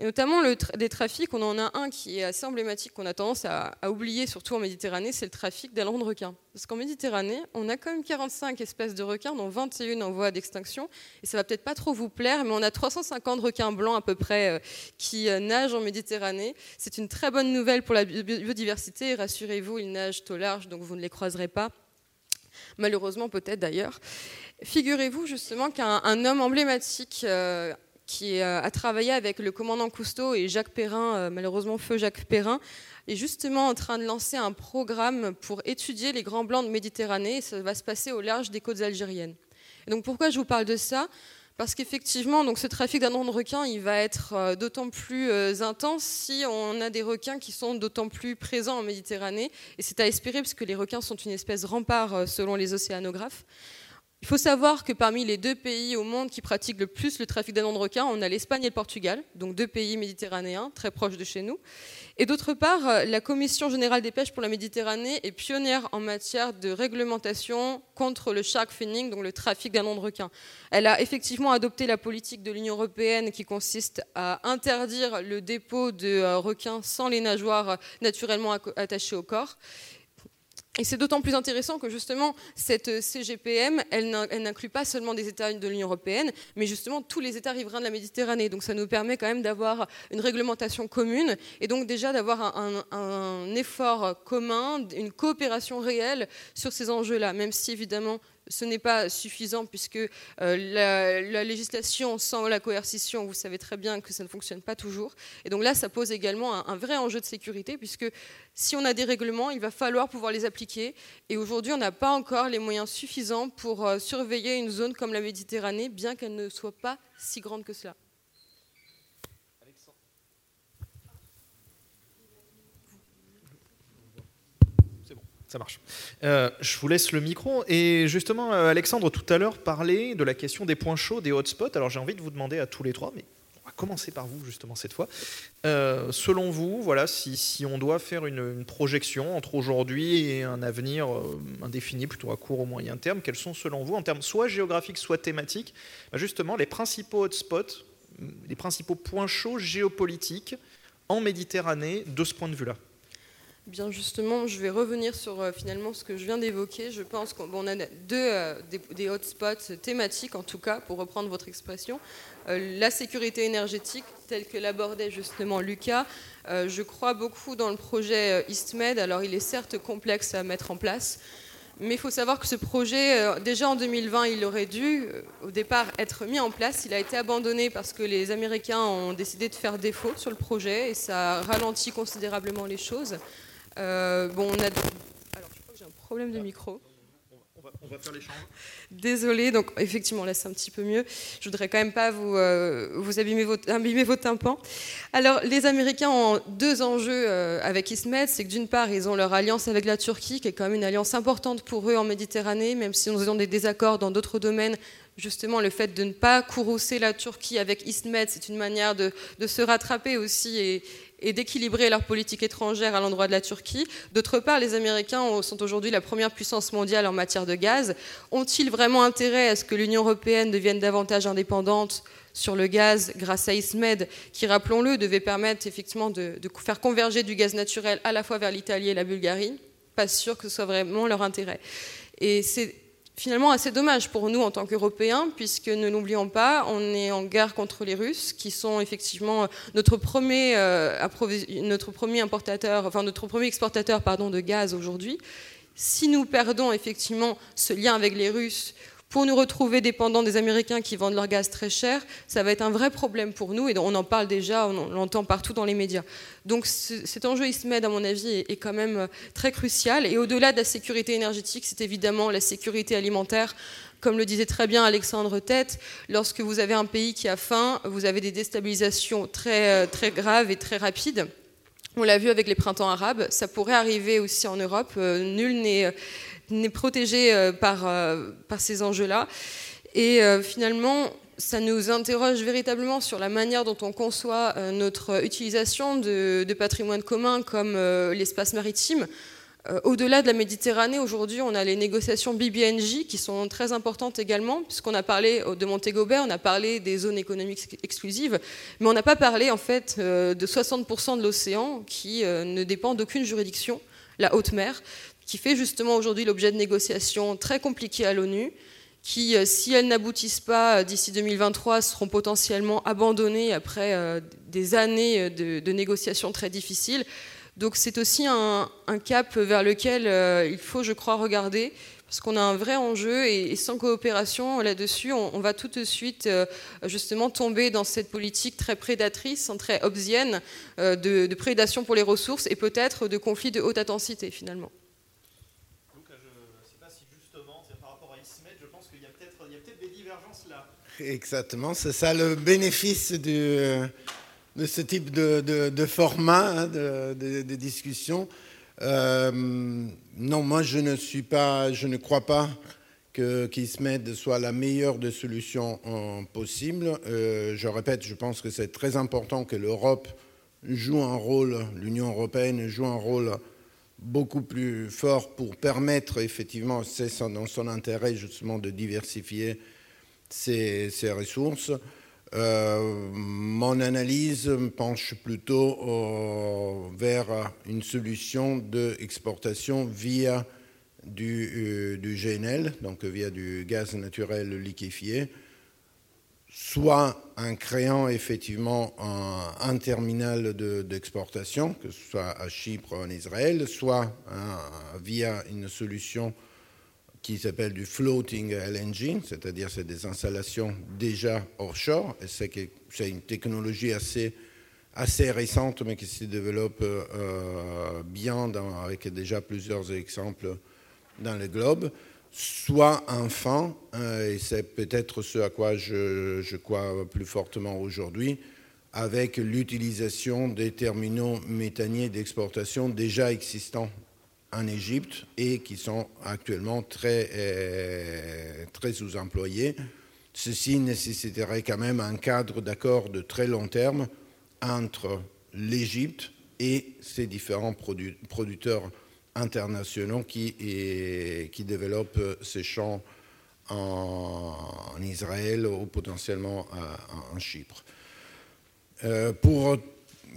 Et notamment des trafics, on en a un qui est assez emblématique, qu'on a tendance à, oublier, surtout en Méditerranée, c'est le trafic d'ailerons de requins. Parce qu'en Méditerranée, on a quand même 45 espèces de requins, dont 21 en voie d'extinction. Et ça va peut-être pas trop vous plaire, mais on a 350 requins blancs à peu près euh, qui euh, nagent en Méditerranée. C'est une très bonne nouvelle pour la biodiversité. Rassurez-vous, ils nagent au large, donc vous ne les croiserez pas malheureusement peut-être d'ailleurs. Figurez-vous justement qu'un homme emblématique, euh, qui euh, a travaillé avec le commandant Cousteau et Jacques Perrin, euh, malheureusement feu Jacques Perrin, est justement en train de lancer un programme pour étudier les grands blancs de Méditerranée et ça va se passer au large des côtes algériennes. donc pourquoi je vous parle de ça? Parce qu'effectivement, ce trafic d'un de requins, il va être euh, d'autant plus intense si on a des requins qui sont d'autant plus présents en Méditerranée. Et c'est à espérer, parce que les requins sont une espèce rempart selon les océanographes. Il faut savoir que parmi les deux pays au monde qui pratiquent le plus le trafic d'anons de requins, on a l'Espagne et le Portugal, donc deux pays méditerranéens très proches de chez nous. Et d'autre part, la Commission générale des pêches pour la Méditerranée est pionnière en matière de réglementation contre le shark finning, donc le trafic d'anons de requins. Elle a effectivement adopté la politique de l'Union européenne qui consiste à interdire le dépôt de euh, requins sans les nageoires naturellement attachées au corps. Et c'est d'autant plus intéressant que justement, cette CGPM, elle n'inclut pas seulement des États de l'Union européenne, mais justement tous les États riverains de la Méditerranée. Donc ça nous permet quand même d'avoir une réglementation commune et donc déjà d'avoir un, un, effort commun, une coopération réelle sur ces enjeux-là, même si évidemment ce n'est pas suffisant puisque euh, la, législation sans la coercition, vous savez très bien que ça ne fonctionne pas toujours. Et donc là, ça pose également un, vrai enjeu de sécurité puisque si on a des règlements, il va falloir pouvoir les appliquer. Et aujourd'hui, on n'a pas encore les moyens suffisants pour euh, surveiller une zone comme la Méditerranée, bien qu'elle ne soit pas si grande que cela. Ça marche. Euh, je vous laisse le micro. Et justement, euh, Alexandre, tout à l'heure, parlait de la question des points chauds, des hotspots. Alors j'ai envie de vous demander à tous les trois, mais on va commencer par vous justement cette fois. Euh, selon vous, voilà, si, on doit faire une, projection entre aujourd'hui et un avenir indéfini, plutôt à court ou moyen terme, quels sont selon vous, en termes soit géographiques, soit thématiques, bah, justement les principaux hotspots, les principaux points chauds géopolitiques en Méditerranée de ce point de vue-là? Bien justement, je vais revenir sur euh, finalement ce que je viens d'évoquer. Je pense qu'on a deux euh, des, hotspots thématiques, en tout cas, pour reprendre votre expression. Euh, la sécurité énergétique, telle que l'abordait justement Lucas. je crois beaucoup dans le projet EastMed. Alors, il est certes complexe à mettre en place, mais il faut savoir que ce projet, déjà en 2020, il aurait dû au départ être mis en place. Il a été abandonné parce que les Américains ont décidé de faire défaut sur le projet et ça ralentit considérablement les choses. Euh, bon, on a. Alors, je crois que j'ai un problème de micro. On va, faire l'échange. Désolée, donc effectivement là c'est un petit peu mieux. Je voudrais quand même pas vous, euh, vous abîmer, vos, abîmer vos tympans. Alors les Américains ont deux enjeux euh, avec ISMED, c'est que d'une part ils ont leur alliance avec la Turquie, qui est quand même une alliance importante pour eux en Méditerranée, même si nous avons des désaccords dans d'autres domaines. Justement, le fait de ne pas courroucer la Turquie avec ISMED, c'est une manière de, de, se rattraper aussi et, et d'équilibrer leur politique étrangère à l'endroit de la Turquie. D'autre part, les Américains sont aujourd'hui la première puissance mondiale en matière de gaz. Ont-ils vraiment intérêt à ce que l'Union européenne devienne davantage indépendante sur le gaz grâce à ISMED, qui, rappelons-le, devait permettre effectivement de, de faire converger du gaz naturel à la fois vers l'Italie et la Bulgarie? Pas sûr que ce soit vraiment leur intérêt. Et c'est finalement assez dommage pour nous en tant qu'Européens, puisque ne l'oublions pas, on est en guerre contre les Russes, qui sont effectivement notre premier, euh, notre premier notre premier exportateur pardon, de gaz aujourd'hui. Si nous perdons effectivement ce lien avec les Russes pour nous retrouver dépendants des Américains qui vendent leur gaz très cher, ça va être un vrai problème pour nous et on en parle déjà, on l'entend partout dans les médias. Donc cet enjeu ISMED, à mon avis, est quand même très crucial. Et au-delà de la sécurité énergétique, c'est évidemment la sécurité alimentaire. Comme le disait très bien Alexandre Tête, lorsque vous avez un pays qui a faim, vous avez des déstabilisations très, très graves et très rapides. On l'a vu avec les printemps arabes, ça pourrait arriver aussi en Europe. Euh, nul n'est n'est protégé euh, par, euh, par ces enjeux-là. Et euh, finalement, ça nous interroge véritablement sur la manière dont on conçoit notre utilisation de, patrimoine commun comme l'espace maritime. Au-delà de la Méditerranée, aujourd'hui, on a les négociations BBNJ qui sont très importantes également, puisqu'on a parlé de Montego on a parlé des zones économiques exclusives, mais on n'a pas parlé en fait de 60% de l'océan qui ne dépend d'aucune juridiction, la haute mer qui fait justement aujourd'hui l'objet de négociations très compliquées à l'ONU, qui, euh, si elles n'aboutissent pas euh, d'ici 2023, seront potentiellement abandonnées après euh, des années de, négociations très difficiles. Donc c'est aussi un, cap vers lequel il faut, je crois, regarder, parce qu'on a un vrai enjeu, et, sans coopération là-dessus, on, va tout de suite justement tomber dans cette politique très prédatrice, très obsienne, de prédation pour les ressources, et peut-être de conflits de haute intensité finalement. Exactement, c'est ça le bénéfice de ce type de, format hein, de, discussion. Euh, non, moi je ne suis pas, je ne crois pas que KISMED soit la meilleure des solutions possibles. Euh, je répète, je pense que c'est très important que l'Europe joue un rôle, l'Union européenne joue un rôle beaucoup plus fort pour permettre effectivement, c'est dans son intérêt justement de diversifier ces, ressources. Euh, mon analyse penche plutôt vers une solution d'exportation via du, euh, du, GNL, donc via du gaz naturel liquéfié, soit en créant effectivement un, terminal d'exportation, que ce soit à Chypre ou en Israël, soit via une solution qui s'appelle du floating LNG, c'est-à-dire c'est des installations déjà offshore. C'est une technologie assez, récente, mais qui se développe euh, bien avec déjà plusieurs exemples dans le globe. Soit enfin, euh, et c'est peut-être ce à quoi je, je crois plus fortement aujourd'hui, avec l'utilisation des terminaux méthaniers d'exportation déjà existants en Égypte et qui sont actuellement très, euh, très sous-employés. Ceci nécessiterait quand même un cadre d'accord de très long terme entre l'Égypte et ses différents producteurs internationaux qui, qui développent ces champs en, Israël ou potentiellement en Chypre. Euh, pour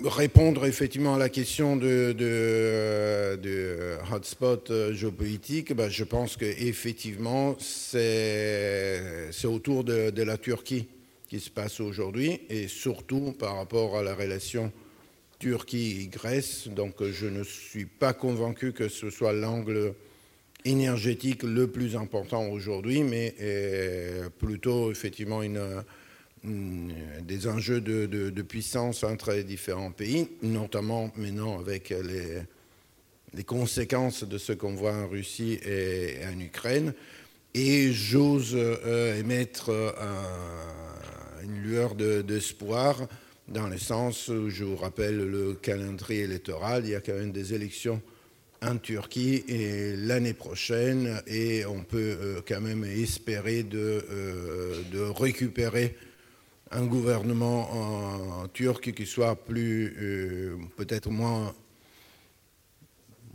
répondre effectivement à la question de, de, hotspot euh, géopolitique, ben, je pense qu'effectivement, c'est autour de, la Turquie qui se passe aujourd'hui, et surtout par rapport à la relation Turquie-Grèce. Donc je ne suis pas convaincu que ce soit l'angle énergétique le plus important aujourd'hui, mais euh, plutôt effectivement une des enjeux de, puissance entre les différents pays, notamment maintenant avec les, conséquences de ce qu'on voit en Russie et, en Ukraine. Et j'ose euh, émettre une lueur d'espoir dans le sens où je vous rappelle le calendrier électoral, il y a quand même des élections en Turquie l'année prochaine et on peut euh, quand même espérer de, de récupérer un gouvernement turc qui soit plus, euh, peut-être moins,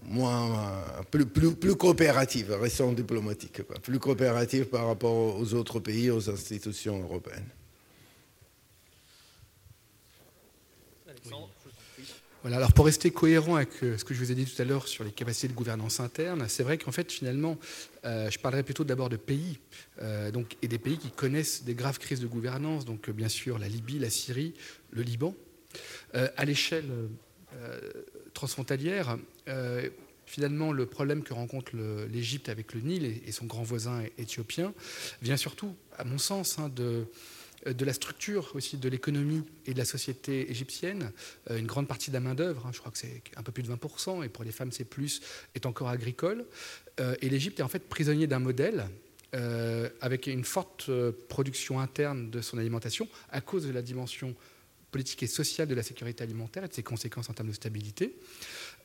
moins plus, plus, plus diplomatiques, plus coopératif par rapport aux autres pays, aux institutions européennes. Alors pour rester cohérent avec euh, ce que je vous ai dit tout à l'heure sur les capacités de gouvernance interne, c'est vrai qu'en fait, finalement, euh, je parlerai plutôt d'abord de pays, euh, donc, et des pays qui connaissent des graves crises de gouvernance, donc bien sûr la Libye, la Syrie, le Liban. à l'échelle transfrontalière, finalement, le problème que rencontre l'Égypte avec le Nil et, son grand voisin éthiopien vient surtout, à mon sens, hein, de, de la structure aussi de l'économie et de la société égyptienne. Euh, une grande partie de la main-d'œuvre, hein, je crois que c'est un peu plus de 20%, et pour les femmes c'est plus, est encore agricole. Euh, et l'Égypte est en fait prisonnier d'un modèle euh, avec une forte production interne de son alimentation à cause de la dimension politique et sociale de la sécurité alimentaire et de ses conséquences en termes de stabilité.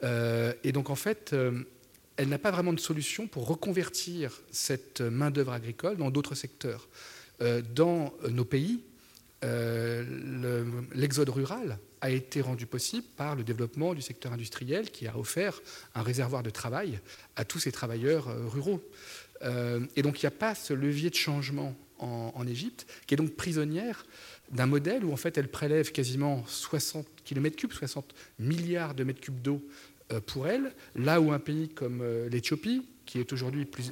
et donc en fait, elle n'a pas vraiment de solution pour reconvertir cette main-d'œuvre agricole dans d'autres secteurs. Euh, dans nos pays, euh, l'exode rural a été rendu possible par le développement du secteur industriel qui a offert un réservoir de travail à tous ces travailleurs euh, ruraux. et donc il n'y a pas ce levier de changement en, Égypte, qui est donc prisonnière d'un modèle où en fait elle prélève quasiment 60 km3, 60 milliards de mètres cubes d'eau pour elle, là où un pays comme l'Éthiopie, qui est aujourd'hui plus,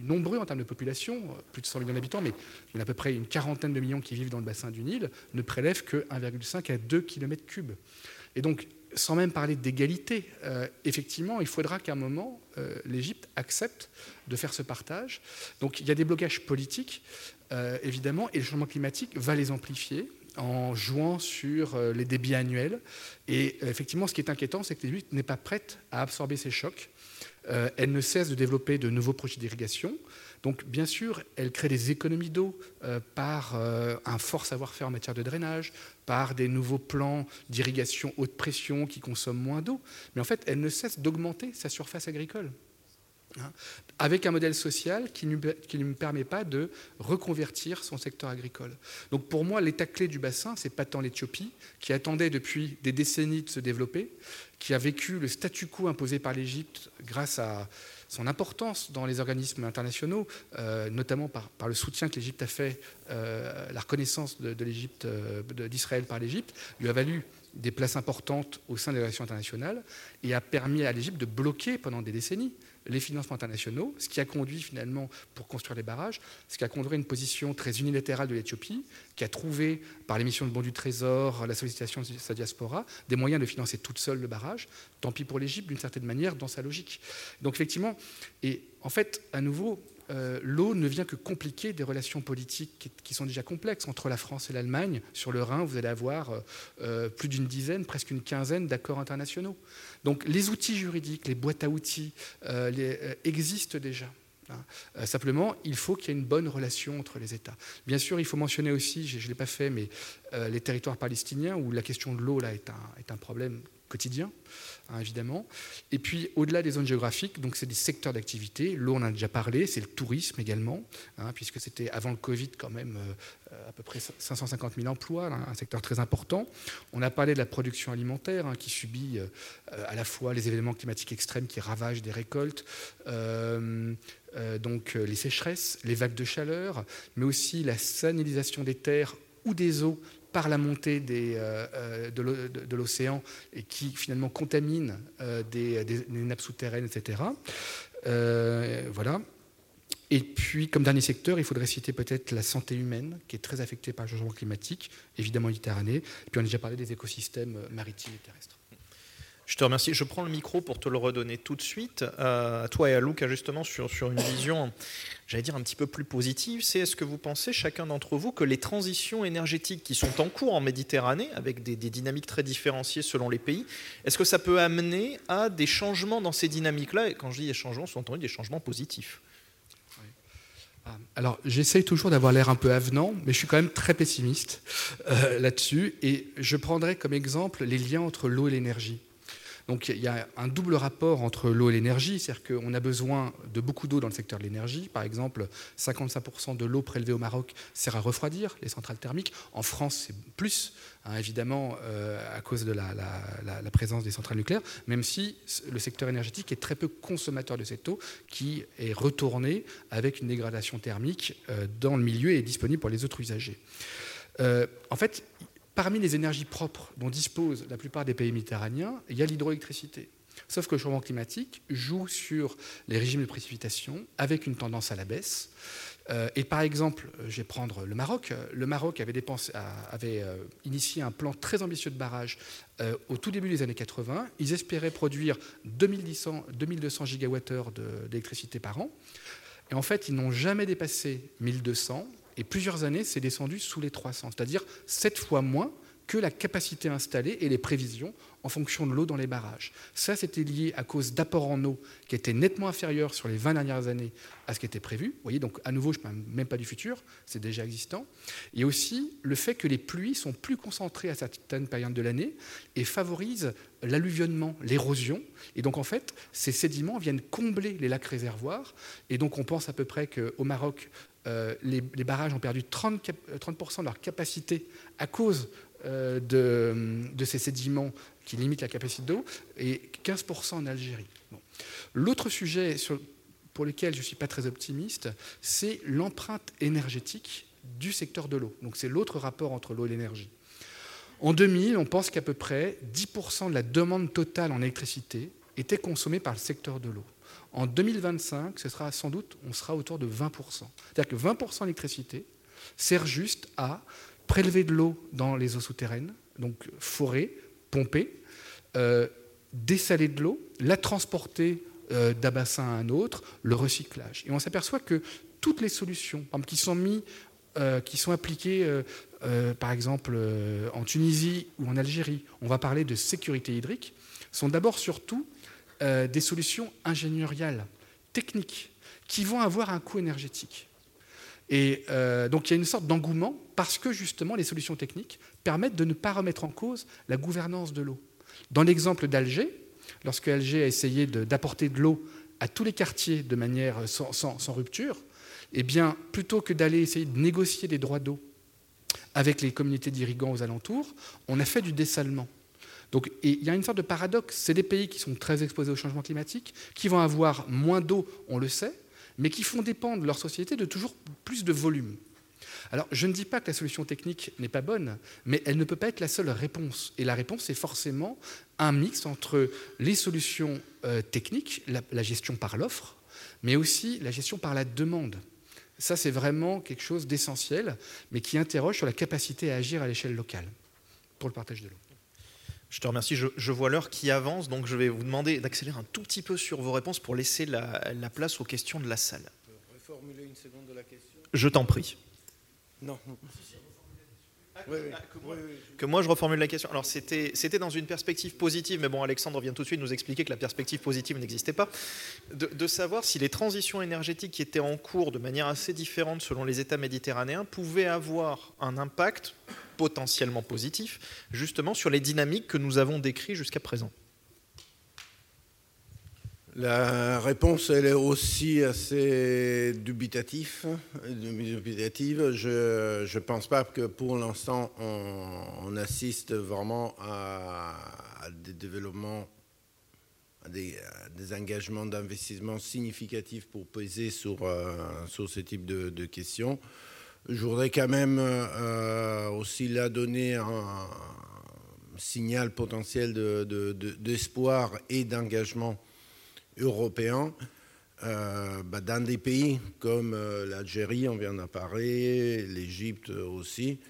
nombreux en termes de population, euh, plus de 100 millions d'habitants, mais il y a à peu près une quarantaine de millions qui vivent dans le bassin du Nil, ne prélève que 1,5 à 2 km3. Et donc, sans même parler d'égalité, euh, effectivement, il faudra qu'à un moment, euh, l'Égypte accepte de faire ce partage. Donc il y a des blocages politiques, évidemment, et le changement climatique va les amplifier en jouant sur les débits annuels. Et effectivement, ce qui est inquiétant, c'est que l'Égypte n'est pas prête à absorber ces chocs euh, elle ne cesse de développer de nouveaux projets d'irrigation. Donc, bien sûr, elle crée des économies d'eau euh, par euh, un fort savoir-faire en matière de drainage, par des nouveaux plans d'irrigation haute pression qui consomment moins d'eau. Mais en fait, elle ne cesse d'augmenter sa surface agricole. Hein, avec un modèle social qui ne lui permet pas de reconvertir son secteur agricole. Donc pour moi, l'état clé du bassin, c'est pas tant l'Éthiopie, qui attendait depuis des décennies de se développer, qui a vécu le statu quo imposé par l'Égypte grâce à son importance dans les organismes internationaux, euh, notamment par, le soutien que l'Égypte a fait, euh, la reconnaissance de, euh, d'Israël par l'Égypte, lui a valu des places importantes au sein des relations internationales et a permis à l'Égypte de bloquer pendant des décennies les financements internationaux, ce qui a conduit finalement, pour construire les barrages, ce qui a conduit à une position très unilatérale de l'Éthiopie, qui a trouvé, par l'émission de bons du Trésor, la sollicitation de sa diaspora, des moyens de financer toute seule le barrage. Tant pis pour l'Égypte, d'une certaine manière, dans sa logique. Donc effectivement, et en fait, à nouveau, euh, l'eau ne vient que compliquer des relations politiques qui, sont déjà complexes entre la France et l'Allemagne. Sur le Rhin, vous allez avoir euh, euh, plus d'une dizaine, presque une quinzaine d'accords internationaux. Donc les outils juridiques, les boîtes à outils existent déjà. Hein. simplement, il faut qu'il y ait une bonne relation entre les États. Bien sûr, il faut mentionner aussi, je ne l'ai pas fait, mais les territoires palestiniens où la question de l'eau là est un problème quotidien. Hein, évidemment. Et puis, au-delà des zones géographiques, donc c'est des secteurs d'activité. L'eau, on en a déjà parlé, c'est le tourisme également, hein, puisque c'était avant le Covid quand même euh, à peu près 550 000 emplois, un secteur très important. On a parlé de la production alimentaire, hein, qui subit euh, à la fois les événements climatiques extrêmes qui ravagent des récoltes, euh, donc les sécheresses, les vagues de chaleur, mais aussi la sanilisation des terres ou des eaux par la montée euh, euh, de l'océan et qui finalement contamine euh, des, nappes souterraines, etc. voilà. Et puis, comme dernier secteur, il faudrait citer peut-être la santé humaine, qui est très affectée par le changement climatique, évidemment. Et puis, on a déjà parlé des écosystèmes maritimes et terrestres. Je te remercie. Je prends le micro pour te le redonner tout de suite. Euh, à toi et à Luca, justement, sur, une vision, j'allais dire, un petit peu plus positive. C'est est-ce que vous pensez, chacun d'entre vous, que les transitions énergétiques qui sont en cours en Méditerranée, avec des, dynamiques très différenciées selon les pays, est-ce que ça peut amener à des changements dans ces dynamiques-là? Et quand je dis des changements, sont entendu des changements positifs ah, alors, j'essaye toujours d'avoir l'air un peu avenant, mais je suis quand même très pessimiste euh, là-dessus. Et je prendrai comme exemple les liens entre l'eau et l'énergie. Donc il y a un double rapport entre l'eau et l'énergie, c'est-à-dire qu'on a besoin de beaucoup d'eau dans le secteur de l'énergie. Par exemple, 55% de l'eau prélevée au Maroc sert à refroidir les centrales thermiques. En France, c'est plus, hein, évidemment, euh, à cause de la, présence des centrales nucléaires, même si le secteur énergétique est très peu consommateur de cette eau qui est retournée avec une dégradation thermique euh, dans le milieu et est disponible pour les autres usagers. Euh, en fait, Parmi les énergies propres dont disposent la plupart des pays méditerranéens, il y a l'hydroélectricité. Sauf que le changement climatique joue sur les régimes de précipitation avec une tendance à la baisse. Euh, et par exemple, je vais prendre le Maroc. Le Maroc avait, avait initié un plan très ambitieux de barrage au tout début des années 80. Ils espéraient produire 2200, 2200 gigawattheures d'électricité par an. Et en fait, ils n'ont jamais dépassé 1200. Et plusieurs années, c'est descendu sous les 300, c'est-à-dire 7 fois moins que la capacité installée et les prévisions en fonction de l'eau dans les barrages. Ça, c'était lié à cause d'apports en eau qui étaient nettement inférieurs sur les 20 dernières années à ce qui était prévu. Vous voyez, donc à nouveau, je ne parle même pas du futur, c'est déjà existant. Et aussi le fait que les pluies sont plus concentrées à certaines périodes de l'année et favorisent l'alluvionnement, l'érosion. Et donc en fait, ces sédiments viennent combler les lacs réservoirs. Et donc on pense à peu près qu'au Maroc, euh, les, barrages ont perdu 30%, 30 de leur capacité à cause euh, de, ces sédiments qui limitent la capacité d'eau et 15% en Algérie. L'autre sujet pour lequel je ne suis pas très optimiste, c'est l'empreinte énergétique du secteur de l'eau. Donc c'est l'autre rapport entre l'eau et l'énergie. En 2000, on pense qu'à peu près 10% de la demande totale en électricité était consommée par le secteur de l'eau. En 2025, ce sera sans doute, on sera autour de 20%. C'est-à-dire que 20% d'électricité sert juste à prélever de l'eau dans les eaux souterraines, donc forer, pomper, euh, dessaler de l'eau, la transporter euh, d'un bassin à un autre, le recyclage. Et on s'aperçoit que toutes les solutions qui sont mises, euh, qui sont appliquées, par exemple en Tunisie ou en Algérie, on va parler de sécurité hydrique, sont d'abord surtout des solutions ingénieriales, techniques, qui vont avoir un coût énergétique. Et euh, donc il y a une sorte d'engouement parce que justement les solutions techniques permettent de ne pas remettre en cause la gouvernance de l'eau. Dans l'exemple d'Alger, lorsque Alger a essayé d'apporter de, l'eau à tous les quartiers de manière sans, rupture, eh bien, plutôt que d'aller essayer de négocier des droits d'eau avec les communautés d'irrigants aux alentours, on a fait du dessalement. Donc il y a une sorte de paradoxe. C'est des pays qui sont très exposés au changement climatique, qui vont avoir moins d'eau, on le sait, mais qui font dépendre leur société de toujours plus de volume. Alors, je ne dis pas que la solution technique n'est pas bonne, mais elle ne peut pas être la seule réponse. Et la réponse, c'est forcément un mix entre les solutions euh, techniques, la, gestion par l'offre, mais aussi la gestion par la demande. Ça, c'est vraiment quelque chose d'essentiel, mais qui interroge sur la capacité à agir à l'échelle locale pour le partage de l'eau. Je te remercie. Je, vois l'heure qui avance, donc je vais vous demander d'accélérer un tout petit peu sur vos réponses pour laisser la, place aux questions de la salle. Reformuler une seconde de la question Je t'en prie. Non. Que, moi, je reformule la question. Alors c'était dans une perspective positive, mais bon, Alexandre vient tout de suite nous expliquer que la perspective positive n'existait pas, de, de, savoir si les transitions énergétiques qui étaient en cours de manière assez différente selon les États méditerranéens pouvaient avoir un impact potentiellement positif, justement sur les dynamiques que nous avons décrites jusqu'à présent La réponse, elle est aussi assez dubitative. Je ne pense pas que pour l'instant, on, assiste vraiment à, des développements, à des, engagements d'investissement significatifs pour peser sur, euh, ce type de, questions. Je voudrais quand même euh, aussi là donner un signal potentiel d'espoir de, et d'engagement européen. Euh, bah, dans des pays comme euh, l'Algérie, on vient d'en parler, l'Égypte aussi.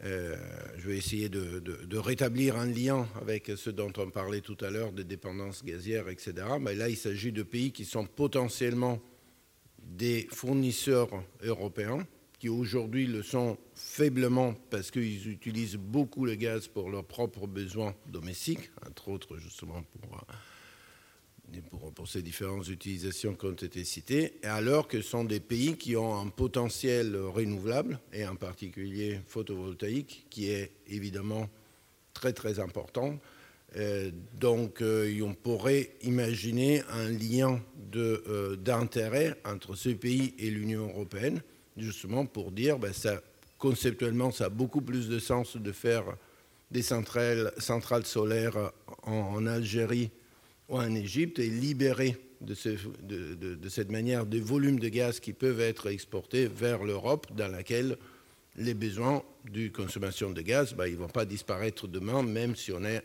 je vais essayer de, de, rétablir un lien avec ce dont on parlait tout à l'heure, des dépendances gazières, etc. Mais là, il s'agit de pays qui sont potentiellement des fournisseurs européens qui aujourd'hui le sont faiblement parce qu'ils utilisent beaucoup le gaz pour leurs propres besoins domestiques, entre autres justement pour, pour, ces différentes utilisations qui ont été citées, alors que ce sont des pays qui ont un potentiel renouvelable, et en particulier photovoltaïque, qui est évidemment très très important. Euh, donc euh, on pourrait imaginer un lien euh, d'intérêt entre ce pays et l'Union européenne justement pour dire, ben, ça, conceptuellement, ça a beaucoup plus de sens de faire des centrales, solaires en, Algérie en Égypte et libérer de, cette manière des volumes de gaz qui peuvent être exportés vers l'Europe, dans laquelle les besoins de consommation de gaz, ben, ils ne vont pas disparaître demain, même si on est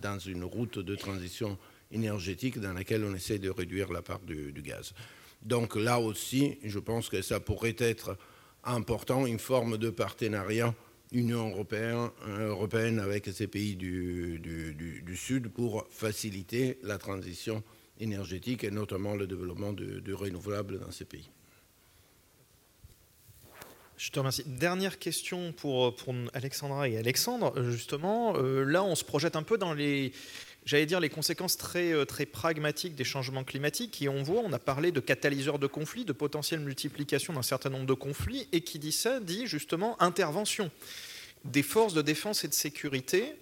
dans une route de transition énergétique dans laquelle on essaie de réduire la part du, du gaz. Donc là aussi, je pense que ça pourrait être important, une forme de partenariat Union européenne, européenne avec ces pays du, du, Sud pour faciliter la transition énergétique et notamment le développement de, renouvelables dans ces pays. Je te remercie. Dernière question pour, pour Alexandra et Alexandre. Justement, euh, là, on se projette un peu dans les, j'allais dire, les conséquences très, euh, très pragmatiques des changements climatiques. Et on voit, on a parlé de catalyseurs de conflits, de potentielle multiplication d'un certain nombre de conflits. Et qui dit ça dit justement intervention des forces de défense et de sécurité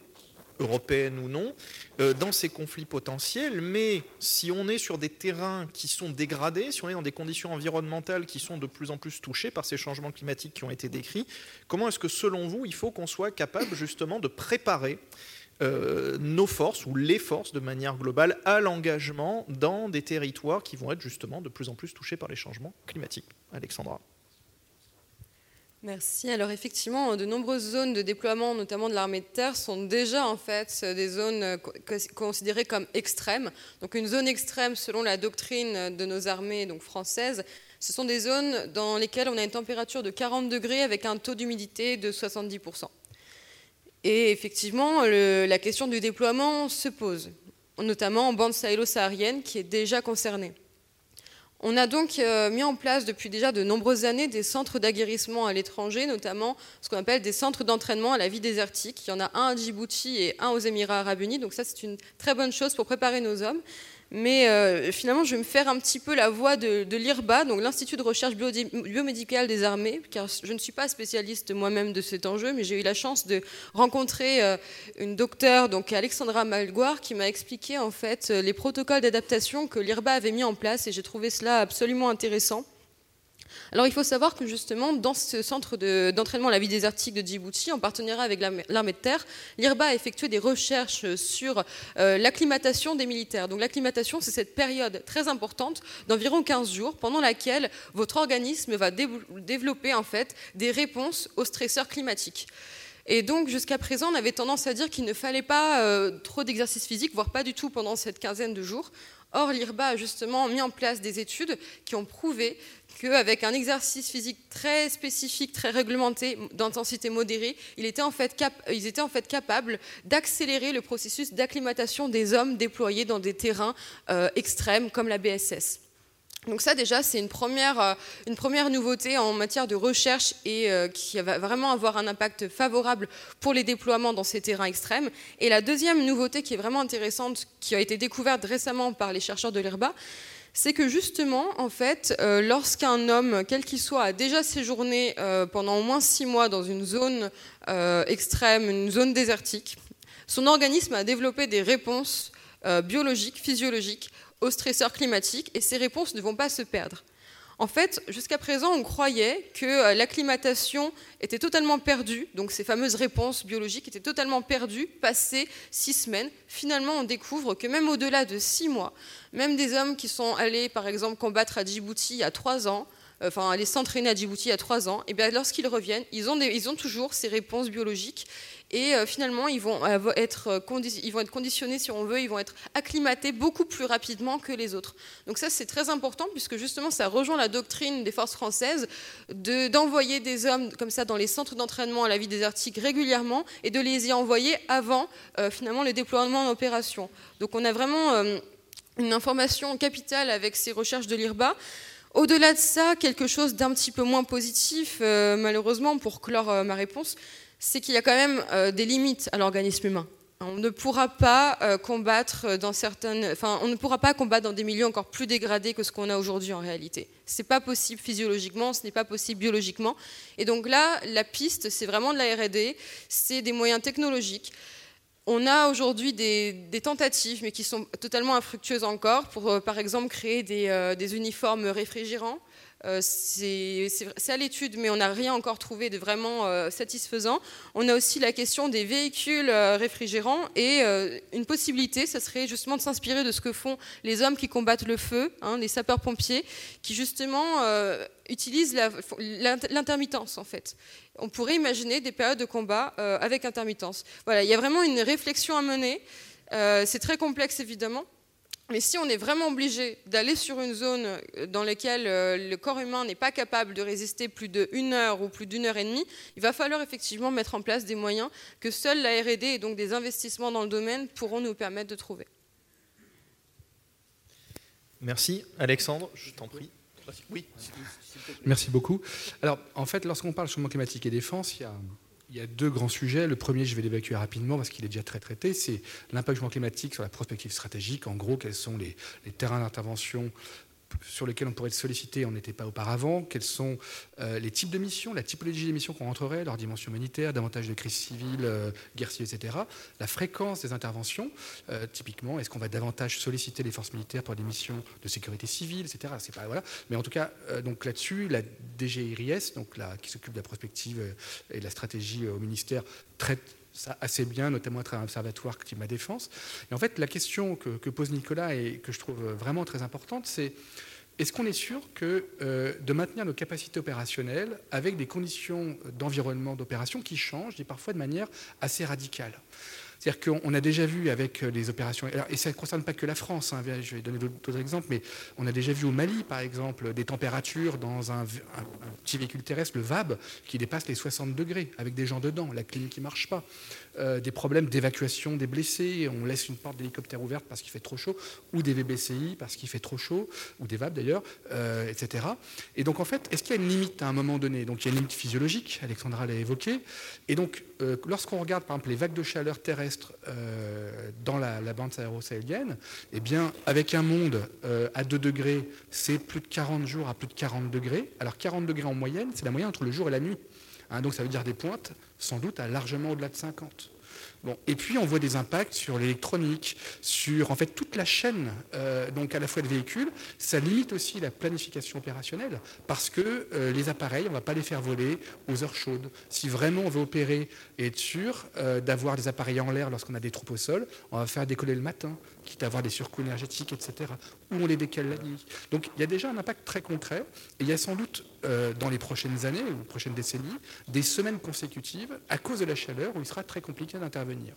européennes ou non, euh, dans ces conflits potentiels. Mais si on est sur des terrains qui sont dégradés, si on est dans des conditions environnementales qui sont de plus en plus touchées par ces changements climatiques qui ont été décrits, comment est-ce que selon vous, il faut qu'on soit capable justement de préparer euh, nos forces ou les forces de manière globale à l'engagement dans des territoires qui vont être justement de plus en plus touchés par les changements climatiques Alexandra Merci. Alors effectivement, de nombreuses zones de déploiement, notamment de l'armée de terre, sont déjà en fait des zones euh, considérées comme extrêmes. Donc une zone extrême, selon la doctrine de nos armées donc françaises, ce sont des zones dans lesquelles on a une température de 40 degrés avec un taux d'humidité de 70%. Et effectivement, la question du déploiement se pose, notamment en bande sahélo-saharienne qui est déjà concernée. On a donc euh, mis en place depuis déjà de nombreuses années des centres d'aguerrissement à l'étranger, notamment ce qu'on appelle des centres d'entraînement à la vie désertique. Il y en a un à Djibouti et un aux Émirats arabes unis, donc ça c'est une très bonne chose pour préparer nos hommes. Mais euh, finalement, je vais me faire un petit peu la voix de, l'IRBA, l'Institut de recherche biomédicale des armées, car je ne suis pas spécialiste moi-même de cet enjeu, mais j'ai eu la chance de rencontrer euh, une docteure, donc Alexandra Malgoire, qui m'a expliqué en fait les protocoles d'adaptation que l'IRBA avait mis en place, et j'ai trouvé cela absolument intéressant. Alors il faut savoir que justement, dans ce centre d'entraînement à la vie désertique de Djibouti, en partenariat avec l'armée de terre, l'IRBA a effectué des recherches sur euh, l'acclimatation des militaires. Donc l'acclimatation, c'est cette période très importante d'environ 15 jours pendant laquelle votre organisme va développer en fait des réponses aux stresseurs climatiques. Et donc, jusqu'à présent, on avait tendance à dire qu'il ne fallait pas euh, trop d'exercice physique, voire pas du tout pendant cette quinzaine de jours. Or, l'IRBA a justement mis en place des études qui ont prouvé qu'avec un exercice physique très spécifique, très réglementé, d'intensité modérée, ils étaient en fait, capables d'accélérer le processus d'acclimatation des hommes déployés dans des terrains euh, extrêmes comme la BSS. Donc ça déjà c'est une première, euh, une première nouveauté en matière de recherche et euh, qui va vraiment avoir un impact favorable pour les déploiements dans ces terrains extrêmes. Et la deuxième nouveauté qui est vraiment intéressante, qui a été découverte récemment par les chercheurs de l'IRBA, c'est que justement, en fait, euh, lorsqu'un homme, quel qu'il soit, a déjà séjourné pendant au moins six mois dans une zone extrême, une zone désertique, son organisme a développé des réponses biologiques, physiologiques aux stresseurs climatiques et ces réponses ne vont pas se perdre. En fait, jusqu'à présent, on croyait que euh, l'acclimatation était totalement perdue, donc ces fameuses réponses biologiques étaient totalement perdues passé six semaines. Finalement, on découvre que même au-delà de six mois, même des hommes qui sont allés, par exemple, combattre à Djibouti a trois ans, euh, enfin aller s'entraîner à Djibouti a trois ans, et bien lorsqu'ils reviennent, ils ont, ils ont toujours ces réponses biologiques et euh, finalement ils vont, être euh, ils vont être conditionnés, si on veut, ils vont être acclimatés beaucoup plus rapidement que les autres. Donc ça c'est très important puisque justement ça rejoint la doctrine des forces françaises d'envoyer des hommes comme ça dans les centres d'entraînement à la vie désertique régulièrement et de les y envoyer avant euh, finalement le déploiement en opération. Donc on a vraiment une information capitale avec ces recherches de l'IRBA. Au-delà de ça, quelque chose d'un petit peu moins positif, malheureusement, pour clore ma réponse, c'est qu'il y a quand même euh, des limites à l'organisme humain. On ne pourra pas euh, combattre dans certaines, enfin, on ne pourra pas combattre dans des milieux encore plus dégradés que ce qu'on a aujourd'hui en réalité. C'est pas possible physiologiquement, ce n'est pas possible biologiquement. Et donc là, la piste, c'est vraiment de la R&D, c'est des moyens technologiques. On a aujourd'hui des, tentatives, mais qui sont totalement infructueuses encore, pour euh, par exemple créer des uniformes réfrigérants. Euh, c'est à l'étude, mais on n'a rien encore trouvé de vraiment euh, satisfaisant. On a aussi la question des véhicules euh, réfrigérants et une possibilité, ce serait justement de s'inspirer de ce que font les hommes qui combattent le feu, hein, les sapeurs-pompiers, qui justement utilisent l'intermittence en fait. On pourrait imaginer des périodes de combat avec intermittence. Voilà, il y a vraiment une réflexion à mener. c'est très complexe évidemment. Mais si on est vraiment obligé d'aller sur une zone dans laquelle le corps humain n'est pas capable de résister plus d'une heure ou plus d'une heure et demie, il va falloir effectivement mettre en place des moyens que seule la RD et donc des investissements dans le domaine pourront nous permettre de trouver. Merci. Alexandre, je t'en prie. Oui. Merci beaucoup. Alors, en fait, lorsqu'on parle changement climatique et défense, il y a, deux grands sujets. Le premier, je vais l'évacuer rapidement parce qu'il est déjà très traité, c'est l'impact climatique sur la prospective stratégique. En gros, quels sont les terrains d'intervention sur lesquels on pourrait être sollicité, on n'était pas auparavant, quels sont euh, les types de missions, la typologie des missions qu'on rentrerait, leur dimension humanitaire, davantage de crises civiles, euh, guerres etc. La fréquence des interventions, euh, typiquement, est-ce qu'on va davantage solliciter les forces militaires pour des missions de sécurité civile, etc. Pas, voilà. Mais en tout cas, donc là-dessus, la DGIRIS, donc qui s'occupe de la prospective et de la stratégie au ministère, traite ça assez bien, notamment à travers un observatoire climat défense. Et en fait, la question que, pose Nicolas et que je trouve vraiment très importante, c'est est-ce qu'on est sûr que euh, de maintenir nos capacités opérationnelles avec des conditions d'environnement d'opération qui changent et parfois de manière assez radicale? C'est-à-dire qu'on a déjà vu avec les opérations, et ça ne concerne pas que la France, hein, je vais donner d'autres exemples, mais on a déjà vu au Mali, par exemple, des températures dans un, petit véhicule terrestre, le VAB, qui dépasse les 60 degrés, avec des gens dedans, la clim qui ne marche pas. Euh, des problèmes d'évacuation des blessés, on laisse une porte d'hélicoptère ouverte parce qu'il fait trop chaud, ou des VBCI parce qu'il fait trop chaud, ou des VAB d'ailleurs, euh, etc. Et donc en fait, est-ce qu'il y a une limite à un moment donné? Donc il y a une limite physiologique, Alexandra l'a évoqué, et donc euh, lorsqu'on regarde par exemple les vagues de chaleur terrestres dans la, bande sahéro-sahélienne, eh bien avec un monde à 2 degrés, c'est plus de 40 jours à plus de 40 degrés. Alors 40 degrés en moyenne, c'est la moyenne entre le jour et la nuit. Hein, donc ça veut dire des pointes sans doute à largement au-delà de 50. Et puis on voit des impacts sur l'électronique, sur en fait toute la chaîne, euh, donc à la fois de véhicules. Ça limite aussi la planification opérationnelle parce que euh, les appareils, on ne va pas les faire voler aux heures chaudes. Si vraiment on veut opérer et être sûr euh, d'avoir des appareils en l'air lorsqu'on a des troupes au sol, on va faire décoller le matin, quitte à avoir des surcoûts énergétiques, etc. Ou on les décale la nuit. Donc il y a déjà un impact très concret et il y a sans doute dans les prochaines années ou prochaines décennies des semaines consécutives à cause de la chaleur où il sera très compliqué d'intervenir.